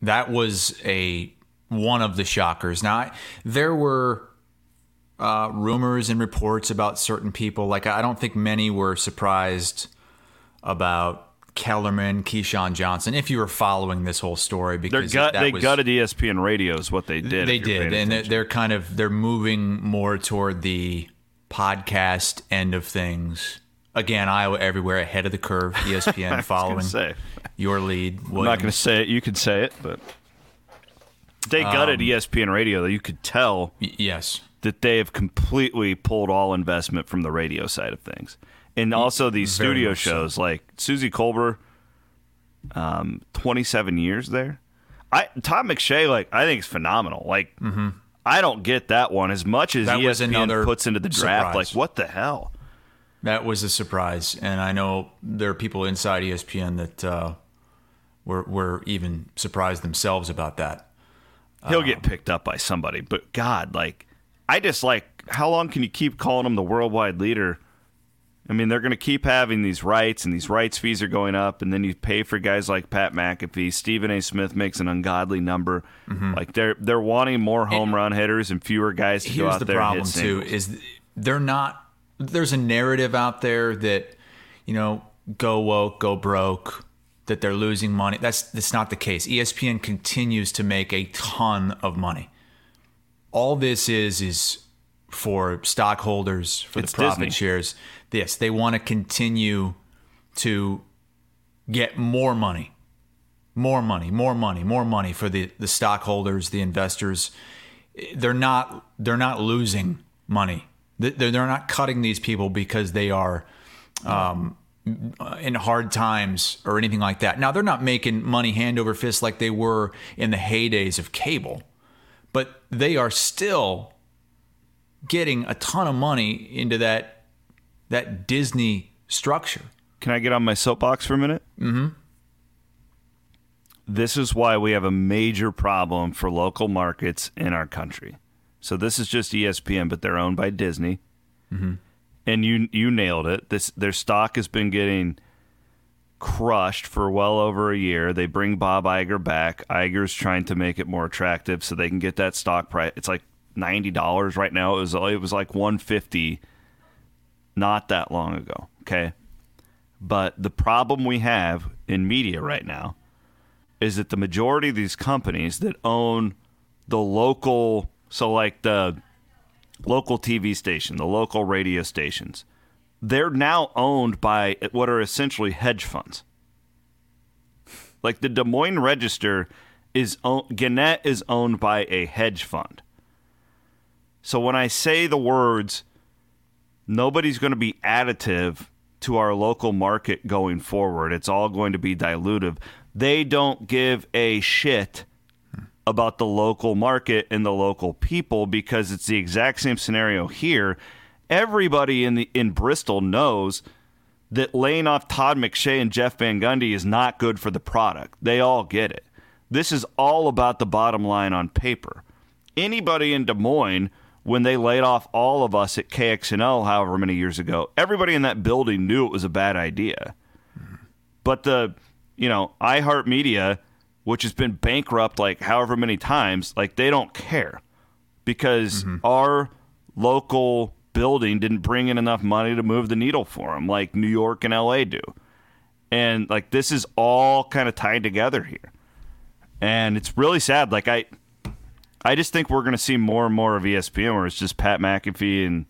that was a one of the shockers. Now, I, there were uh, rumors and reports about certain people. Like, I don't think many were surprised about Kellerman, Keyshawn Johnson. If you were following this whole story, because gut, they was, gutted ESPN Radio is what they did. They did, and they're, they're kind of they're moving more toward the podcast end of things. Again, Iowa everywhere ahead of the curve. ESPN following your lead. Williams. I'm not going to say it. You could say it, but they gutted um, ESPN Radio. Though you could tell. yes. That they have completely pulled all investment from the radio side of things, and also these Very studio shows so. like Suzy Kolber. Um, 27 years there. I Todd McShay, like I think is phenomenal. Like mm-hmm. I don't get that one as much as that ESPN puts into the draft. Surprise. Like what the hell? That was a surprise, and I know there are people inside ESPN that uh, were were even surprised themselves about that. He'll um, get picked up by somebody, but God, like, I just like how long can you keep calling them the worldwide leader? I mean, they're going to keep having these rights, and these rights fees are going up, and then you pay for guys like Pat McAfee. Stephen A. Smith makes an ungodly number. Mm-hmm. Like they're they're wanting more home and run hitters and fewer guys to go out the there. Here's the problem too: is they're not. There's a narrative out there that you know, go woke, go broke that they're losing money. That's that's not the case. ESPN continues to make a ton of money. All this is is for stockholders for it's the profit Disney. shares. Yes, they want to continue to get more money. More money, more money, more money for the, the stockholders, the investors. They're not they're not losing money. They're, they're not cutting these people because they are um, in hard times or anything like that. Now they're not making money hand over fist like they were in the heydays of cable, but they are still getting a ton of money into that that Disney structure. Can I get on my soapbox for a minute? Mm-hmm. This is why we have a major problem for local markets in our country. So this is just ESPN, but they're owned by Disney. Mm-hmm and you you nailed it. This their stock has been getting crushed for well over a year. They bring Bob Iger back. Iger's trying to make it more attractive so they can get that stock price. It's like ninety dollars right now. It was it was like one fifty not that long ago. Okay, but the problem we have in media right now is that the majority of these companies that own the local, so like the local TV station, the local radio stations, they're now owned by what are essentially hedge funds. Like the Des Moines Register is Gannett is owned by a hedge fund. So when I say the words, nobody's going to be additive to our local market going forward. It's all going to be dilutive. They don't give a shit about the local market and the local people because it's the exact same scenario here. Everybody in the in Bristol knows that laying off Todd McShay and Jeff Van Gundy is not good for the product. They all get it. This is all about the bottom line on paper. Anybody in Des Moines, when they laid off all of us at KXNO however many years ago, everybody in that building knew it was a bad idea. But the, you know, iHeartMedia, which has been bankrupt like however many times, like they don't care because mm-hmm. our local building didn't bring in enough money to move the needle for them like New York and LA do. And like this is all kind of tied together here. And it's really sad. Like I I just think we're going to see more and more of ESPN where it's just Pat McAfee and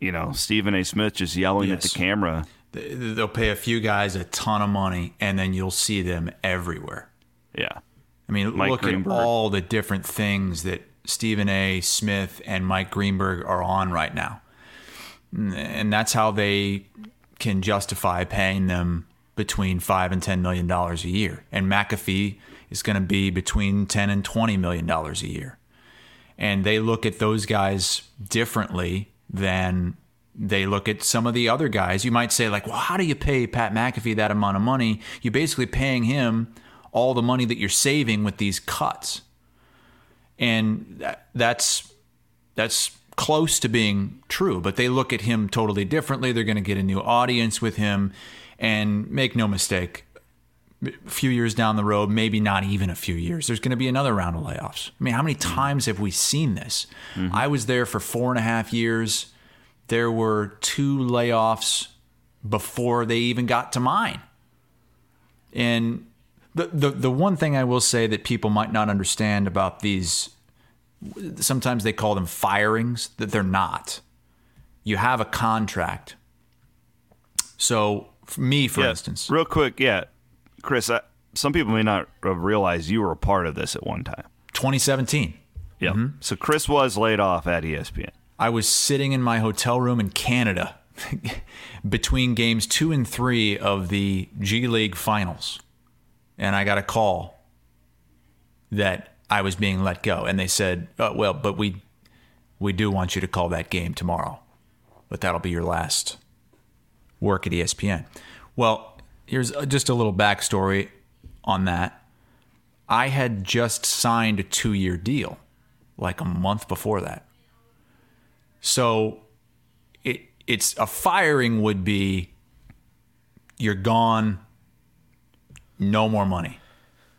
you know, Stephen A. Smith just yelling yes. at the camera. They'll pay a few guys a ton of money and then you'll see them everywhere. Yeah. I mean, Mike look Greenberg. at all the different things that Stephen A. Smith and Mike Greenberg are on right now. And that's how they can justify paying them between five and ten million dollars a year. And McAfee is going to be between ten and twenty million dollars a year. And they look at those guys differently than they look at some of the other guys. You might say, like, well, how do you pay Pat McAfee that amount of money? You're basically paying him all the money that you're saving with these cuts and that, that's that's close to being true. But they look at him totally differently. They're going to get a new audience with him, and make no mistake, a few years down the road, maybe not even a few years, there's going to be another round of layoffs. I mean, how many mm-hmm. times have we seen this? Mm-hmm. I was there for four and a half years. There were two layoffs before they even got to mine. And the, the the one thing I will say that people might not understand about these sometimes they call them firings that they're not. You have a contract. So for me, for yeah, instance, real quick, yeah, Chris. I, some people may not have realized you were a part of this at one time. 2017. Yeah. Mm-hmm. So Chris was laid off at ESPN. I was sitting in my hotel room in Canada between games two and three of the G League finals and I got a call that I was being let go, and they said, oh, "Well, but we we do want you to call that game tomorrow, but that'll be your last work at ESPN." Well, here's uh, just a little backstory on that. I had just signed a two-year deal, like a month before that. So, it it's a firing would be you're gone no more money.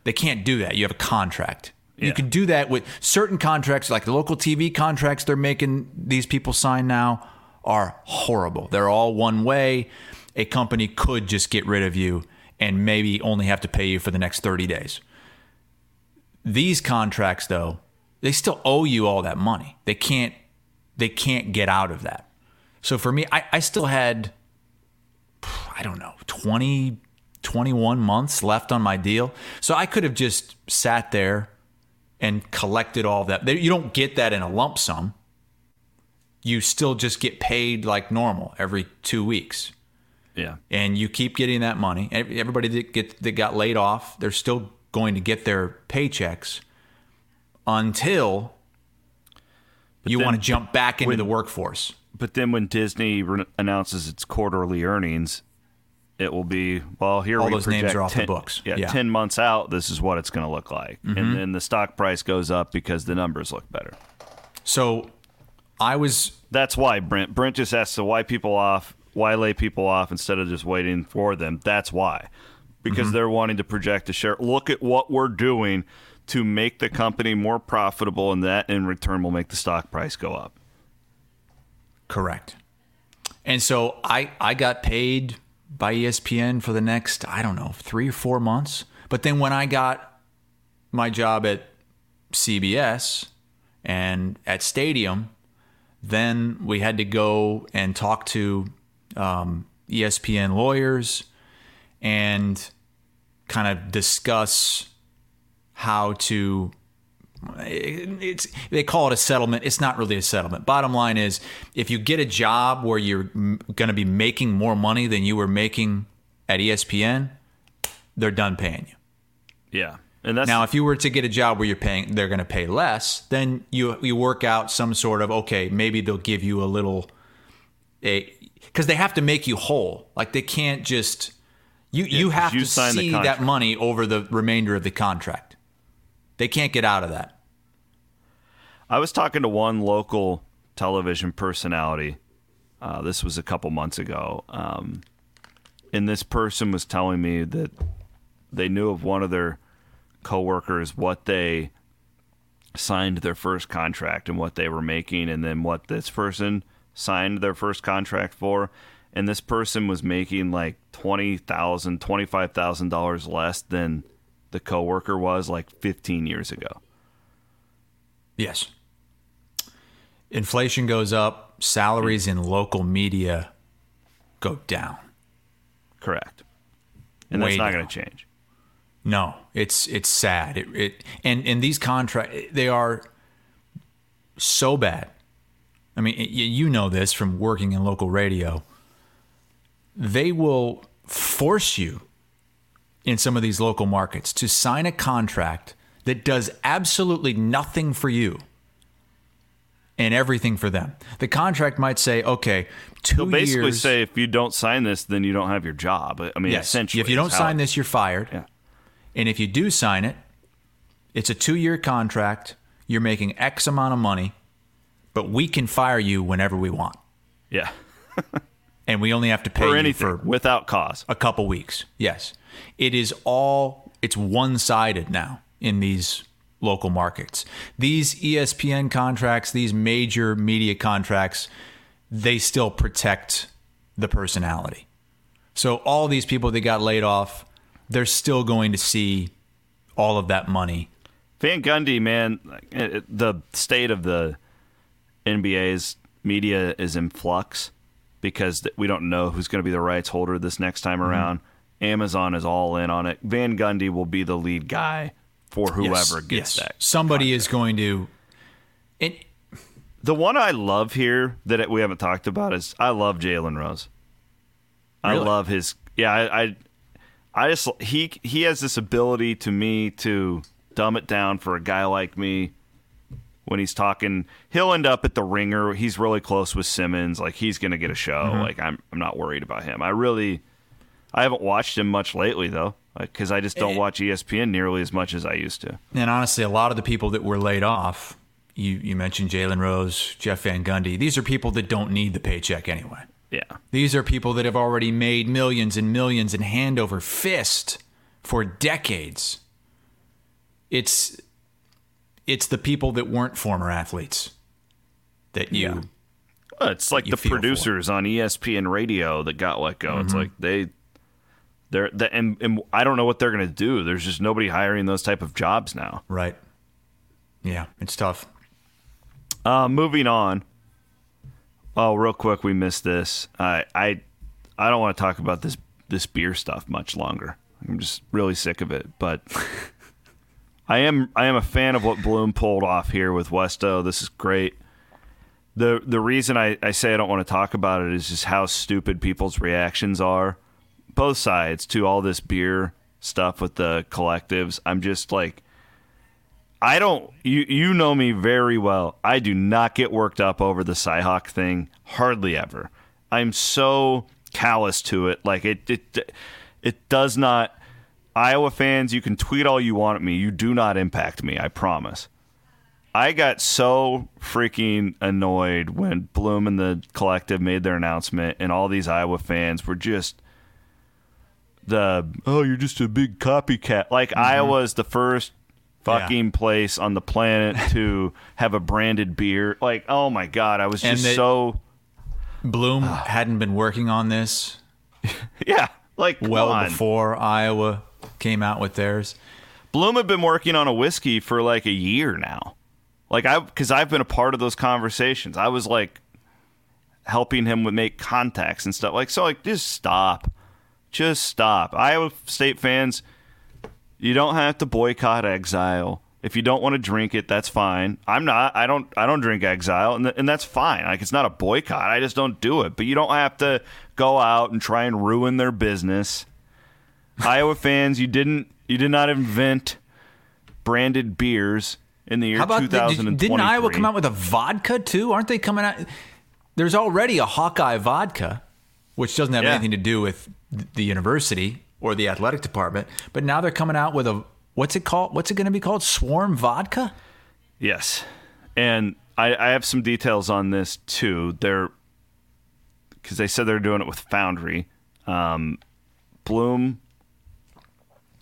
They can't do that. You have a contract. Yeah. You can do that with certain contracts, like the local TV contracts they're making these people sign now are horrible. They're all one way. A company could just get rid of you and maybe only have to pay you for the next 30 days. These contracts though, they still owe you all that money. They can't they can't get out of that. So for me, I, I still had I don't know, 20 21 months left on my deal. So I could have just sat there and collected all that. You don't get that in a lump sum. You still just get paid like normal every two weeks. Yeah. And you keep getting that money. Everybody that get that got laid off, they're still going to get their paychecks until but you want to jump back into when, the workforce. But then when Disney re- announces its quarterly earnings, it will be well here all we those names are off 10, the books. yeah, yeah, 10 months out this is what it's going to look like. Mm-hmm. and then the stock price goes up because the numbers look better. So i was that's why brent brent just asked so why people off why lay people off instead of just waiting for them. That's why. Because mm-hmm. they're wanting to project a share. Look at what we're doing to make the company more profitable and that in return will make the stock price go up. Correct. And so i i got paid by ESPN for the next, I don't know, three or four months. But then when I got my job at CBS and at Stadium, then we had to go and talk to um, ESPN lawyers and kind of discuss how to it's they call it a settlement. It's not really a settlement. Bottom line is, if you get a job where you're going to be making more money than you were making at ESPN, they're done paying you. Yeah. And that's now, if you were to get a job where you're paying, they're going to pay less. Then you you work out some sort of okay, maybe they'll give you a little a because they have to make you whole. Like they can't just you yeah, you have you to see that money over the remainder of the contract. They can't get out of that. I was talking to one local television personality. Uh, this was a couple months ago, um, and this person was telling me that they knew of one of their coworkers what they signed their first contract and what they were making, and then what this person signed their first contract for. And this person was making like twenty thousand, twenty five thousand dollars less than the coworker was like fifteen years ago. Yes. Inflation goes up, salaries in local media go down. Correct. And Way that's not going to change. No, it's it's sad. It, it and and these contracts they are so bad. I mean, you know this from working in local radio. They will force you in some of these local markets to sign a contract that does absolutely nothing for you and everything for them. The contract might say, okay, 2 They'll basically years, say if you don't sign this, then you don't have your job. I mean, yes. essentially, if you don't sign this, you're fired. Yeah. And if you do sign it, it's a two year contract. You're making X amount of money, but we can fire you whenever we want. Yeah. and we only have to pay for anything for without cause. A couple weeks. Yes. It is all it's one sided now in these local markets. These ESPN contracts, these major media contracts, they still protect the personality. So all these people that got laid off, they're still going to see all of that money. Van Gundy, man, the state of the NBA's media is in flux because we don't know who's going to be the rights holder this next time mm-hmm. around. Amazon is all in on it. Van Gundy will be the lead guy for whoever yes, gets yes. that. Somebody contract. is going to. It, the one I love here that we haven't talked about is I love Jalen Rose. Really? I love his. Yeah, I, I I just he he has this ability to me to dumb it down for a guy like me when he's talking. He'll end up at the ringer. He's really close with Simmons. Like he's gonna get a show. Mm-hmm. Like I'm I'm not worried about him. I really I haven't watched him much lately though, because I just don't watch ESPN nearly as much as I used to. And honestly, a lot of the people that were laid off, you you mentioned Jalen Rose, Jeff Van Gundy. These are people that don't need the paycheck anyway. Yeah. These are people that have already made millions and millions in hand over fist for decades. It's it's the people that weren't former athletes that you yeah. well, it's like the producers for. on ESPN radio that got let go. Mm-hmm. It's like they they're the, and, and I don't know what they're going to do. There's just nobody hiring those type of jobs now. Right. Yeah, it's tough. Uh, moving on. Oh, real quick, we missed this. I I I don't want to talk about this this beer stuff much longer. I'm just really sick of it. But I am I am a fan of what Bloom pulled off here with Westo. This is great. The the reason I, I say I don't want to talk about it is just how stupid people's reactions are. Both sides to all this beer stuff with the collectives. I'm just like I don't. You you know me very well. I do not get worked up over the Cyhawk thing. Hardly ever. I'm so callous to it. Like it it it does not. Iowa fans, you can tweet all you want at me. You do not impact me. I promise. I got so freaking annoyed when Bloom and the collective made their announcement, and all these Iowa fans were just the oh, you're just a big copycat. Like mm-hmm. Iowa is the first fucking yeah. place on the planet to have a branded beer. Like, oh my god, I was just so. Bloom hadn't been working on this. yeah, like well on. before Iowa came out with theirs. Bloom had been working on a whiskey for like a year now. Like I, because I've been a part of those conversations. I was like helping him with make contacts and stuff. Like so, like just stop, just stop. Iowa State fans you don't have to boycott Exile. If you don't want to drink it, that's fine. I'm not. I don't. I don't drink Exile, and, th- and that's fine. Like it's not a boycott. I just don't do it. But you don't have to go out and try and ruin their business. Iowa fans, you didn't. You did not invent branded beers in the year How about 2023. Did, didn't Iowa come out with a vodka too? Aren't they coming out? there's already a Hawkeye vodka, which doesn't have yeah. anything to do with the university or the athletic department. But now they're coming out with a what's it called? What's it going to be called? Swarm vodka. Yes, and I, I have some details on this too. They're because they said they're doing it with Foundry. Um, Bloom.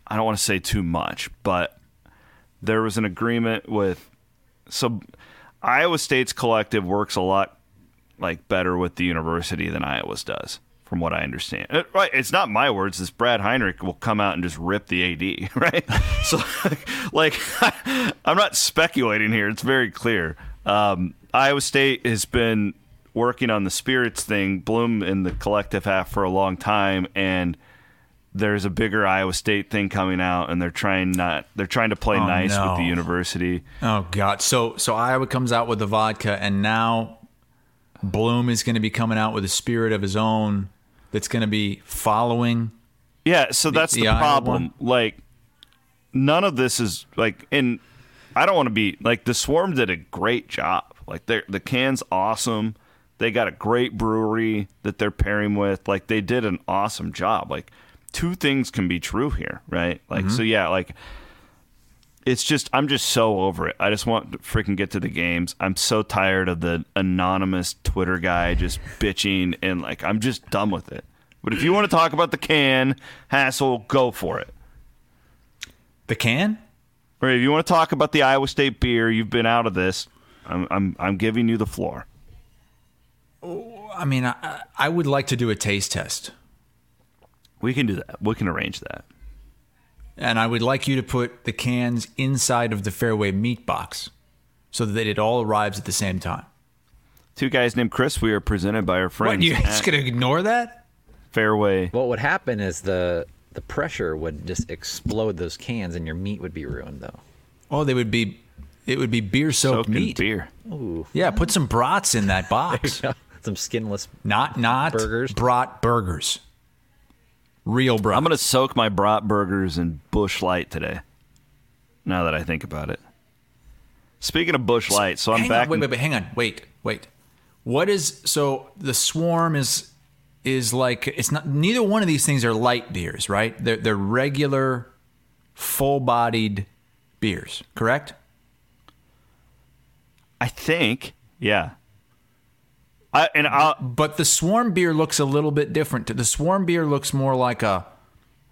I don't want to say too much, but there was an agreement with so Iowa State's collective works a lot like better with the university than Iowa's does, from what I understand. It, uh, right, it's not my words. This Brad Heinrich will come out and just rip the AD, right? so, like, I'm not speculating here. It's very clear. Um, Iowa State has been working on the spirits thing, Bloom in the collective half for a long time, and there's a bigger Iowa State thing coming out, and they're trying not they're trying to play oh, nice no. with the university. Oh God! So so Iowa comes out with the vodka, and now Bloom is going to be coming out with a spirit of his own that's going to be following. Yeah, so that's the, the, the problem. Like none of this is like and I don't want to be like the Swarm did a great job. Like they the can's awesome. They got a great brewery that they're pairing with. Like they did an awesome job. Like two things can be true here, right? Like mm-hmm. so yeah, like it's just I'm just so over it. I just want to freaking get to the games. I'm so tired of the anonymous Twitter guy just bitching and like I'm just done with it. But if you want to talk about the can Hassel, go for it. The can? Or if you want to talk about the Iowa State beer, you've been out of this. I'm I'm I'm giving you the floor. I mean, I, I would like to do a taste test. We can do that. We can arrange that. And I would like you to put the cans inside of the Fairway meat box so that it all arrives at the same time. Two guys named Chris. We are presented by our friends. What, you just going to ignore that? Fairway. What would happen is the the pressure would just explode those cans, and your meat would be ruined, though. Oh, they would be. It would be beer soaked meat. Beer. Ooh. Yeah, put some brats in that box. some skinless. Not not burgers. Brat burgers. Real brat. I'm going to soak my brat burgers in Busch Light today. Now that I think about it. Speaking of Busch Light, so I'm hang back. On, wait, wait, wait, hang on, wait, wait. What is so the Swarm is is like it's not neither one of these things are light beers, right? They're they're regular, full bodied beers, correct? I think, yeah. I, and I, but the Swarm beer looks a little bit different. The Swarm beer looks more like a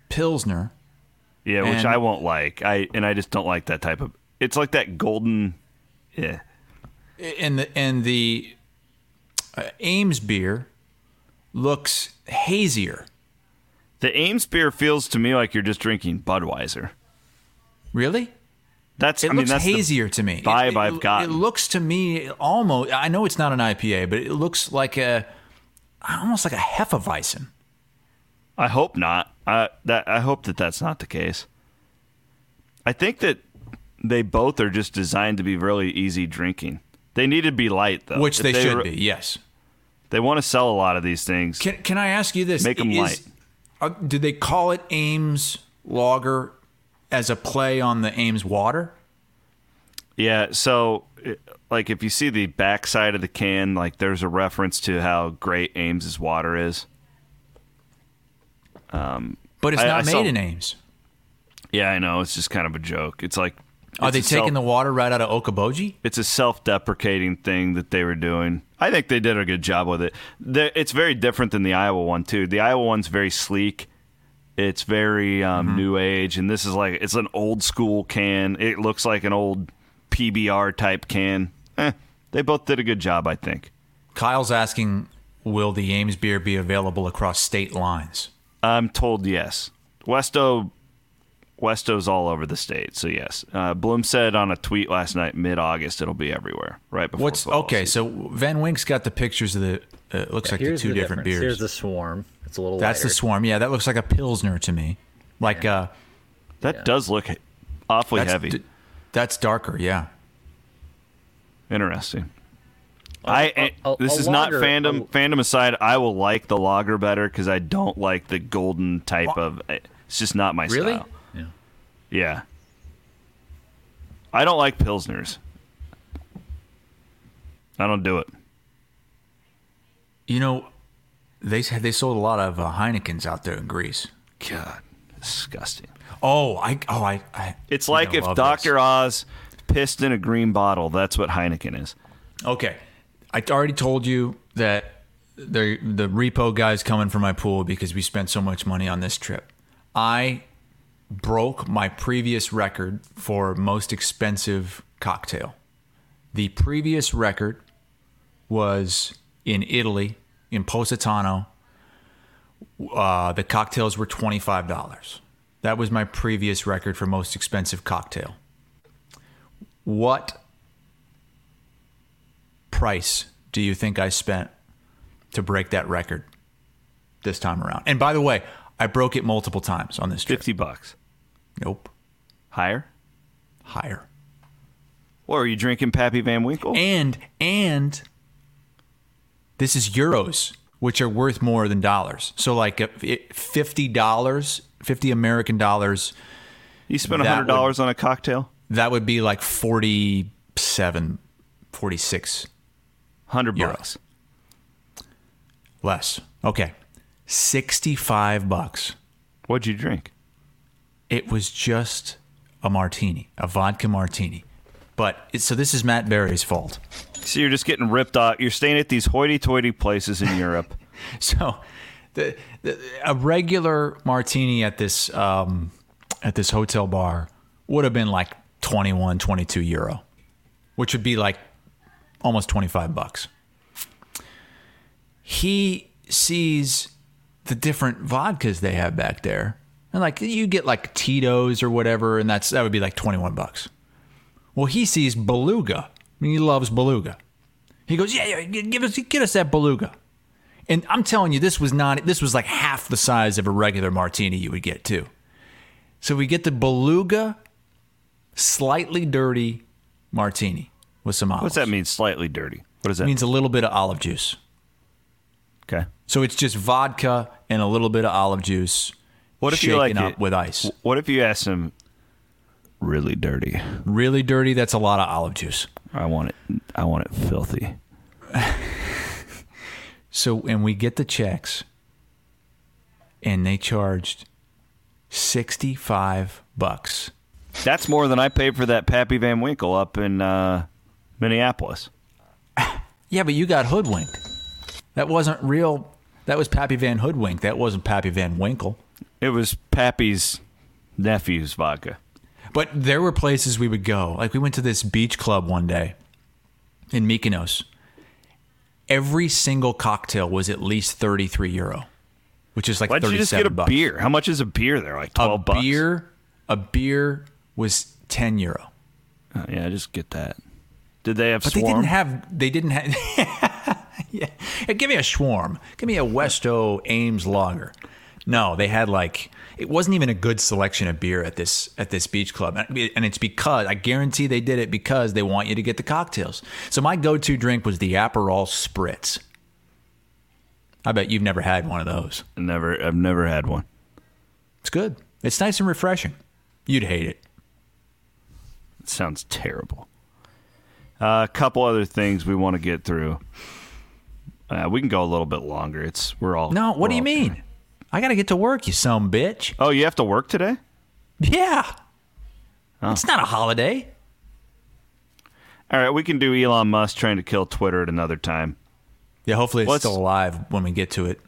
pilsner. Yeah, which I won't like. I and I just don't like that type of. It's like that golden. Yeah. And the and the uh, Ames beer looks hazier. The Ames beer feels to me like you're just drinking Budweiser. Really? That's it I looks mean, hazier to me. Vibe it, I've got. It looks to me almost. I know it's not an IPA, but it looks like a almost like a Hefeweizen. I hope not. I that I hope that that's not the case. I think that they both are just designed to be really easy drinking. They need to be light though, which they, they, should be. Yes, they want to sell a lot of these things. Can Can I ask you this? Make them Is, light. Uh, do they call it Ames Lager as a play on the Ames water? Yeah, so like if you see the backside of the can, like there's a reference to how great Ames's water is. Um, but it's not I made saw, in Ames. Yeah, I know. It's just kind of a joke. It's like are they taking self, the water right out of Okoboji? It's a self-deprecating thing that they were doing. I think they did a good job with it. It's very different than the Iowa one too. The Iowa one's very sleek it's very um, mm-hmm. new age, and this is like it's an old school can. It looks like an old PBR type can. Eh, they both did a good job, I think. Kyle's asking, will the Ames beer be available across state lines? I'm told yes. Westo, Westo's all over the state, so yes. Uh, Bloom said on a tweet last night, mid-August, it'll be everywhere. Right before. What's okay? Season. So Van Wink's got the pictures of the. Uh, it looks yeah, like the two the different beers. Here's the swarm. It's a little. That's lighter. the swarm. Yeah, that looks like a pilsner to me. Like yeah. uh, that yeah. does look awfully that's heavy. D- that's darker. Yeah. Interesting. I a, a, this is lager, not fandom. fandom aside, I will like the lager better because I don't like the golden type of. It's just not my really? style. Yeah. Yeah. I don't like pilsners. I don't do it. You know, they said they sold a lot of uh, Heinekens out there in Greece. God, disgusting. Oh, I oh I. I it's like if Doctor Oz pissed in a green bottle. That's what Heineken is. Okay, I already told you that the the repo guy's coming for my pool because we spent so much money on this trip. I broke my previous record for most expensive cocktail. The previous record was in Italy, in Positano. Uh, the cocktails were $25. That was my previous record for most expensive cocktail. What price do you think I spent to break that record this time around? And by the way, I broke it multiple times on this trip. 50 bucks. Nope. Higher? Higher. Or are you drinking Pappy Van Winkle? And and this is euros, which are worth more than dollars. So like fifty dollars, fifty American dollars. You spent hundred dollars on a cocktail. That would be like 47, 46. Hundred bucks. Less. Okay. Sixty-five bucks. What'd you drink? It was just a martini, a vodka martini. But so this is Matt Berry's fault. So you're just getting ripped off. You're staying at these hoity-toity places in Europe. so the, the, a regular martini at this um, at this hotel bar would have been like 21, 22 euro, which would be like almost 25 bucks. He sees the different vodkas they have back there. And like you get like Tito's or whatever, and that's that would be like 21 bucks. Well, he sees Beluga. I mean, he loves Beluga. He goes, yeah, yeah, give us, get us that Beluga. And I'm telling you, this was not, this was like half the size of a regular martini you would get too. So we get the Beluga, slightly dirty martini with some olives. What's that mean? Slightly dirty. What does that? It means a little bit of olive juice. Okay. So it's just vodka and a little bit of olive juice. What if you like up it, with ice? What if you ask him really dirty. Really dirty. That's a lot of olive juice. I want it. I want it filthy. so, and we get the checks, and they charged sixty-five bucks. That's more than I paid for that Pappy Van Winkle up in uh, Minneapolis. yeah, but you got hoodwinked. That wasn't real. That was Pappy Van Hoodwink. That wasn't Pappy Van Winkle. It was Pappy's nephew's vodka. But there were places we would go. Like we went to this beach club one day in Mykonos. Every single cocktail was at least 33 euro, which is like Why'd 37 you just get a bucks. beer? How much is a beer there? Like 12 a bucks? Beer, a beer was 10 euro. Oh, yeah, I just get that. Did they have but swarm? they didn't have they didn't have yeah. Give me a swarm. Give me a Westo Ames lager. No, they had like it wasn't even a good selection of beer at this at this beach club, and it's because I guarantee they did it because they want you to get the cocktails. So my go-to drink was the Aperol Spritz. I bet you've never had one of those. Never, I've never had one. It's good. It's nice and refreshing. You'd hate it. It sounds terrible. Uh, a couple other things we want to get through. Uh, we can go a little bit longer. It's we're all no. What do you mean? Kind of, I got to get to work, you some bitch. Oh, you have to work today? Yeah. Oh. It's not a holiday. All right, we can do Elon Musk trying to kill Twitter at another time. Yeah, hopefully it's Let's, still alive when we get to it.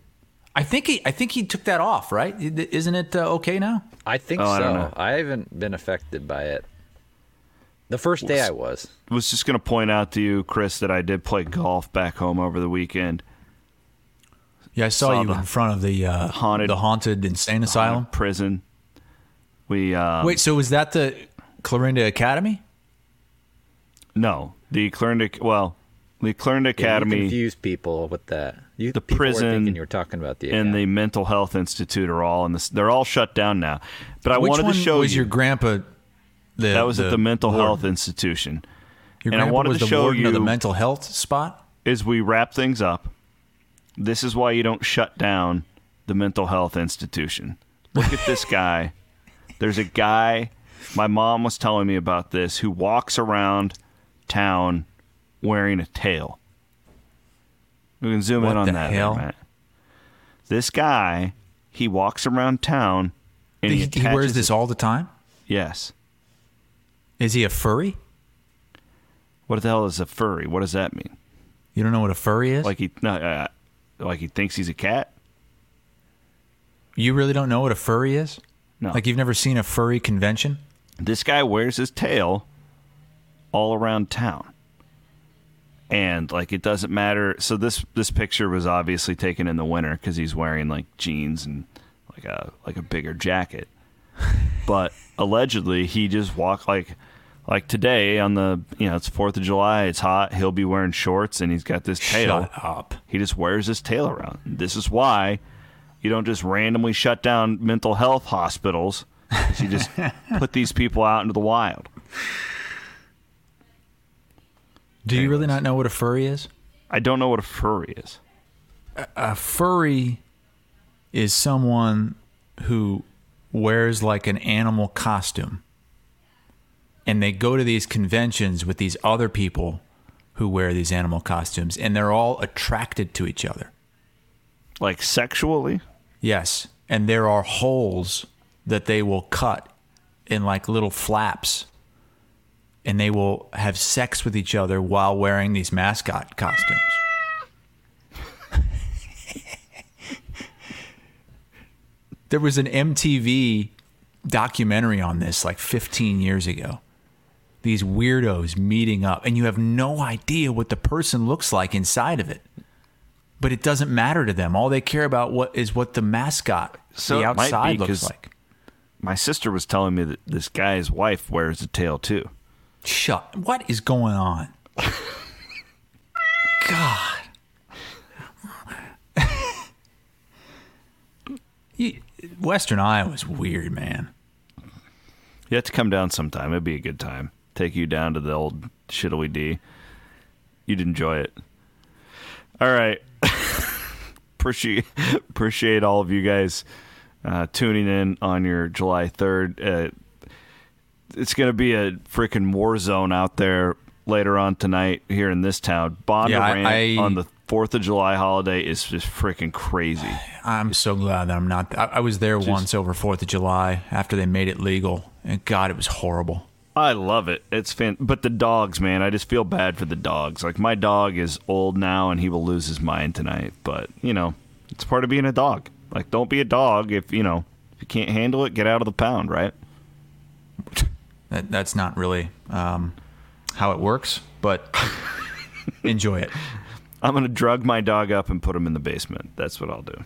I think he, I think he took that off, right? Isn't it uh, okay now? I think oh, so. I, I, haven't been affected by it. The first day was, I was. Was just going to point out to you, Chris, that I did play golf back home over the weekend. Yeah, I saw, saw you in front of the uh, haunted, the haunted insane asylum prison. We um, wait. So was that the Clarinda Academy? No, the Clarinda. Well, the Clarinda Academy. Yeah, confuse people with that. You, the prison. you were talking about the and the mental health institute are all in this. They're all shut down now. But I Which wanted to show was you. your grandpa? The, that was the, at the mental health institution. Your and grandpa I wanted was to the show you the mental health spot. As we wrap things up, this is why you don't shut down the mental health institution. Look at this guy. There's a guy, my mom was telling me about this, who walks around town wearing a tail. We can zoom what in on that. Hell? There, Matt. This guy, he walks around town and he, he, he wears this all the time. Yes. Is he a furry? What the hell is a furry? What does that mean? You don't know what a furry is? Like he, no, uh, like he thinks he's a cat. You really don't know what a furry is? No. Like you've never seen a furry convention? This guy wears his tail all around town. And like it doesn't matter. So this this picture was obviously taken in the winter because he's wearing like jeans and like a like a bigger jacket. but allegedly he just walked like like today on the you know it's Fourth of July. It's hot. He'll be wearing shorts and he's got this tail. Shut up. He just wears his tail around. This is why you don't just randomly shut down mental health hospitals. You just put these people out into the wild. Do you really not know what a furry is? I don't know what a furry is. A furry is someone who wears like an animal costume. And they go to these conventions with these other people who wear these animal costumes and they're all attracted to each other. Like sexually? Yes. And there are holes that they will cut in like little flaps and they will have sex with each other while wearing these mascot costumes. there was an MTV documentary on this like 15 years ago. These weirdos meeting up, and you have no idea what the person looks like inside of it. But it doesn't matter to them. All they care about what is what the mascot, So the outside be looks like. My sister was telling me that this guy's wife wears a tail too. Shut. What is going on? God. Western Iowa's weird, man. You have to come down sometime. It'd be a good time. Take you down to the old shittily D. You'd enjoy it. All right. appreciate appreciate all of you guys uh, tuning in on your July third. Uh, it's going to be a freaking war zone out there later on tonight here in this town. Bond Yeah, I- I- on the Fourth of July holiday is just freaking crazy. I'm so glad that I'm not. I, I was there once over Fourth of July after they made it legal, and God, it was horrible. I love it. It's fan, but the dogs, man, I just feel bad for the dogs. Like my dog is old now, and he will lose his mind tonight. But you know, it's part of being a dog. Like, don't be a dog if you know if you can't handle it. Get out of the pound, right? That, that's not really um, how it works, but enjoy it. I'm gonna drug my dog up and put him in the basement. That's what I'll do.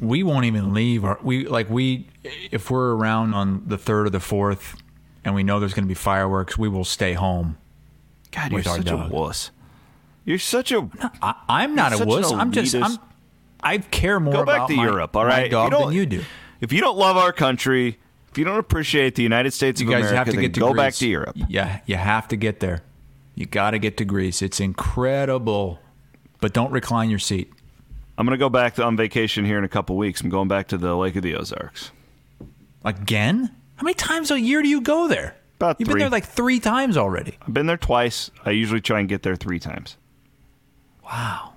we won't even leave our we like we if we're around on the third or the fourth and we know there's going to be fireworks we will stay home God, you're such dog. a wuss. You're such a. I, i'm not a wuss i'm just i'm i care more Go back about to my, Europe, all right? my right? If you dog don't- than you do If you don't love our country, if you don't appreciate the United States you of guys America, have to then get to go Greece. back to Europe. yeah you have to get there you got to get to greece it's incredible but don't recline your seat I'm gonna go back to, on vacation here in a couple weeks. I'm going back to the Lake of the Ozarks. again how many times a year do you go there About you've three. been there like three times already I've been there twice. I usually try and get there three times. wow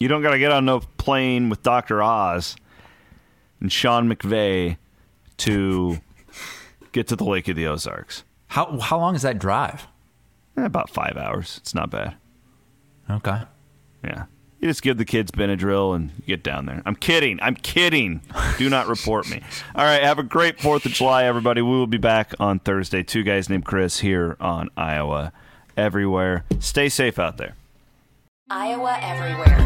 You don't got to get on no plane with Dr. Oz and Sean McVay to get to the Lake of the Ozarks. how, how long is that drive Eh, about five hours. It's not bad. okay Yeah. You just give the kids Benadryl and you get down there. I'm kidding. I'm kidding. Do not report me. All right. Have a great 4th of July, everybody. We will be back on Thursday. Two guys named Chris here on Iowa Everywhere. Stay safe out there. Iowa Everywhere.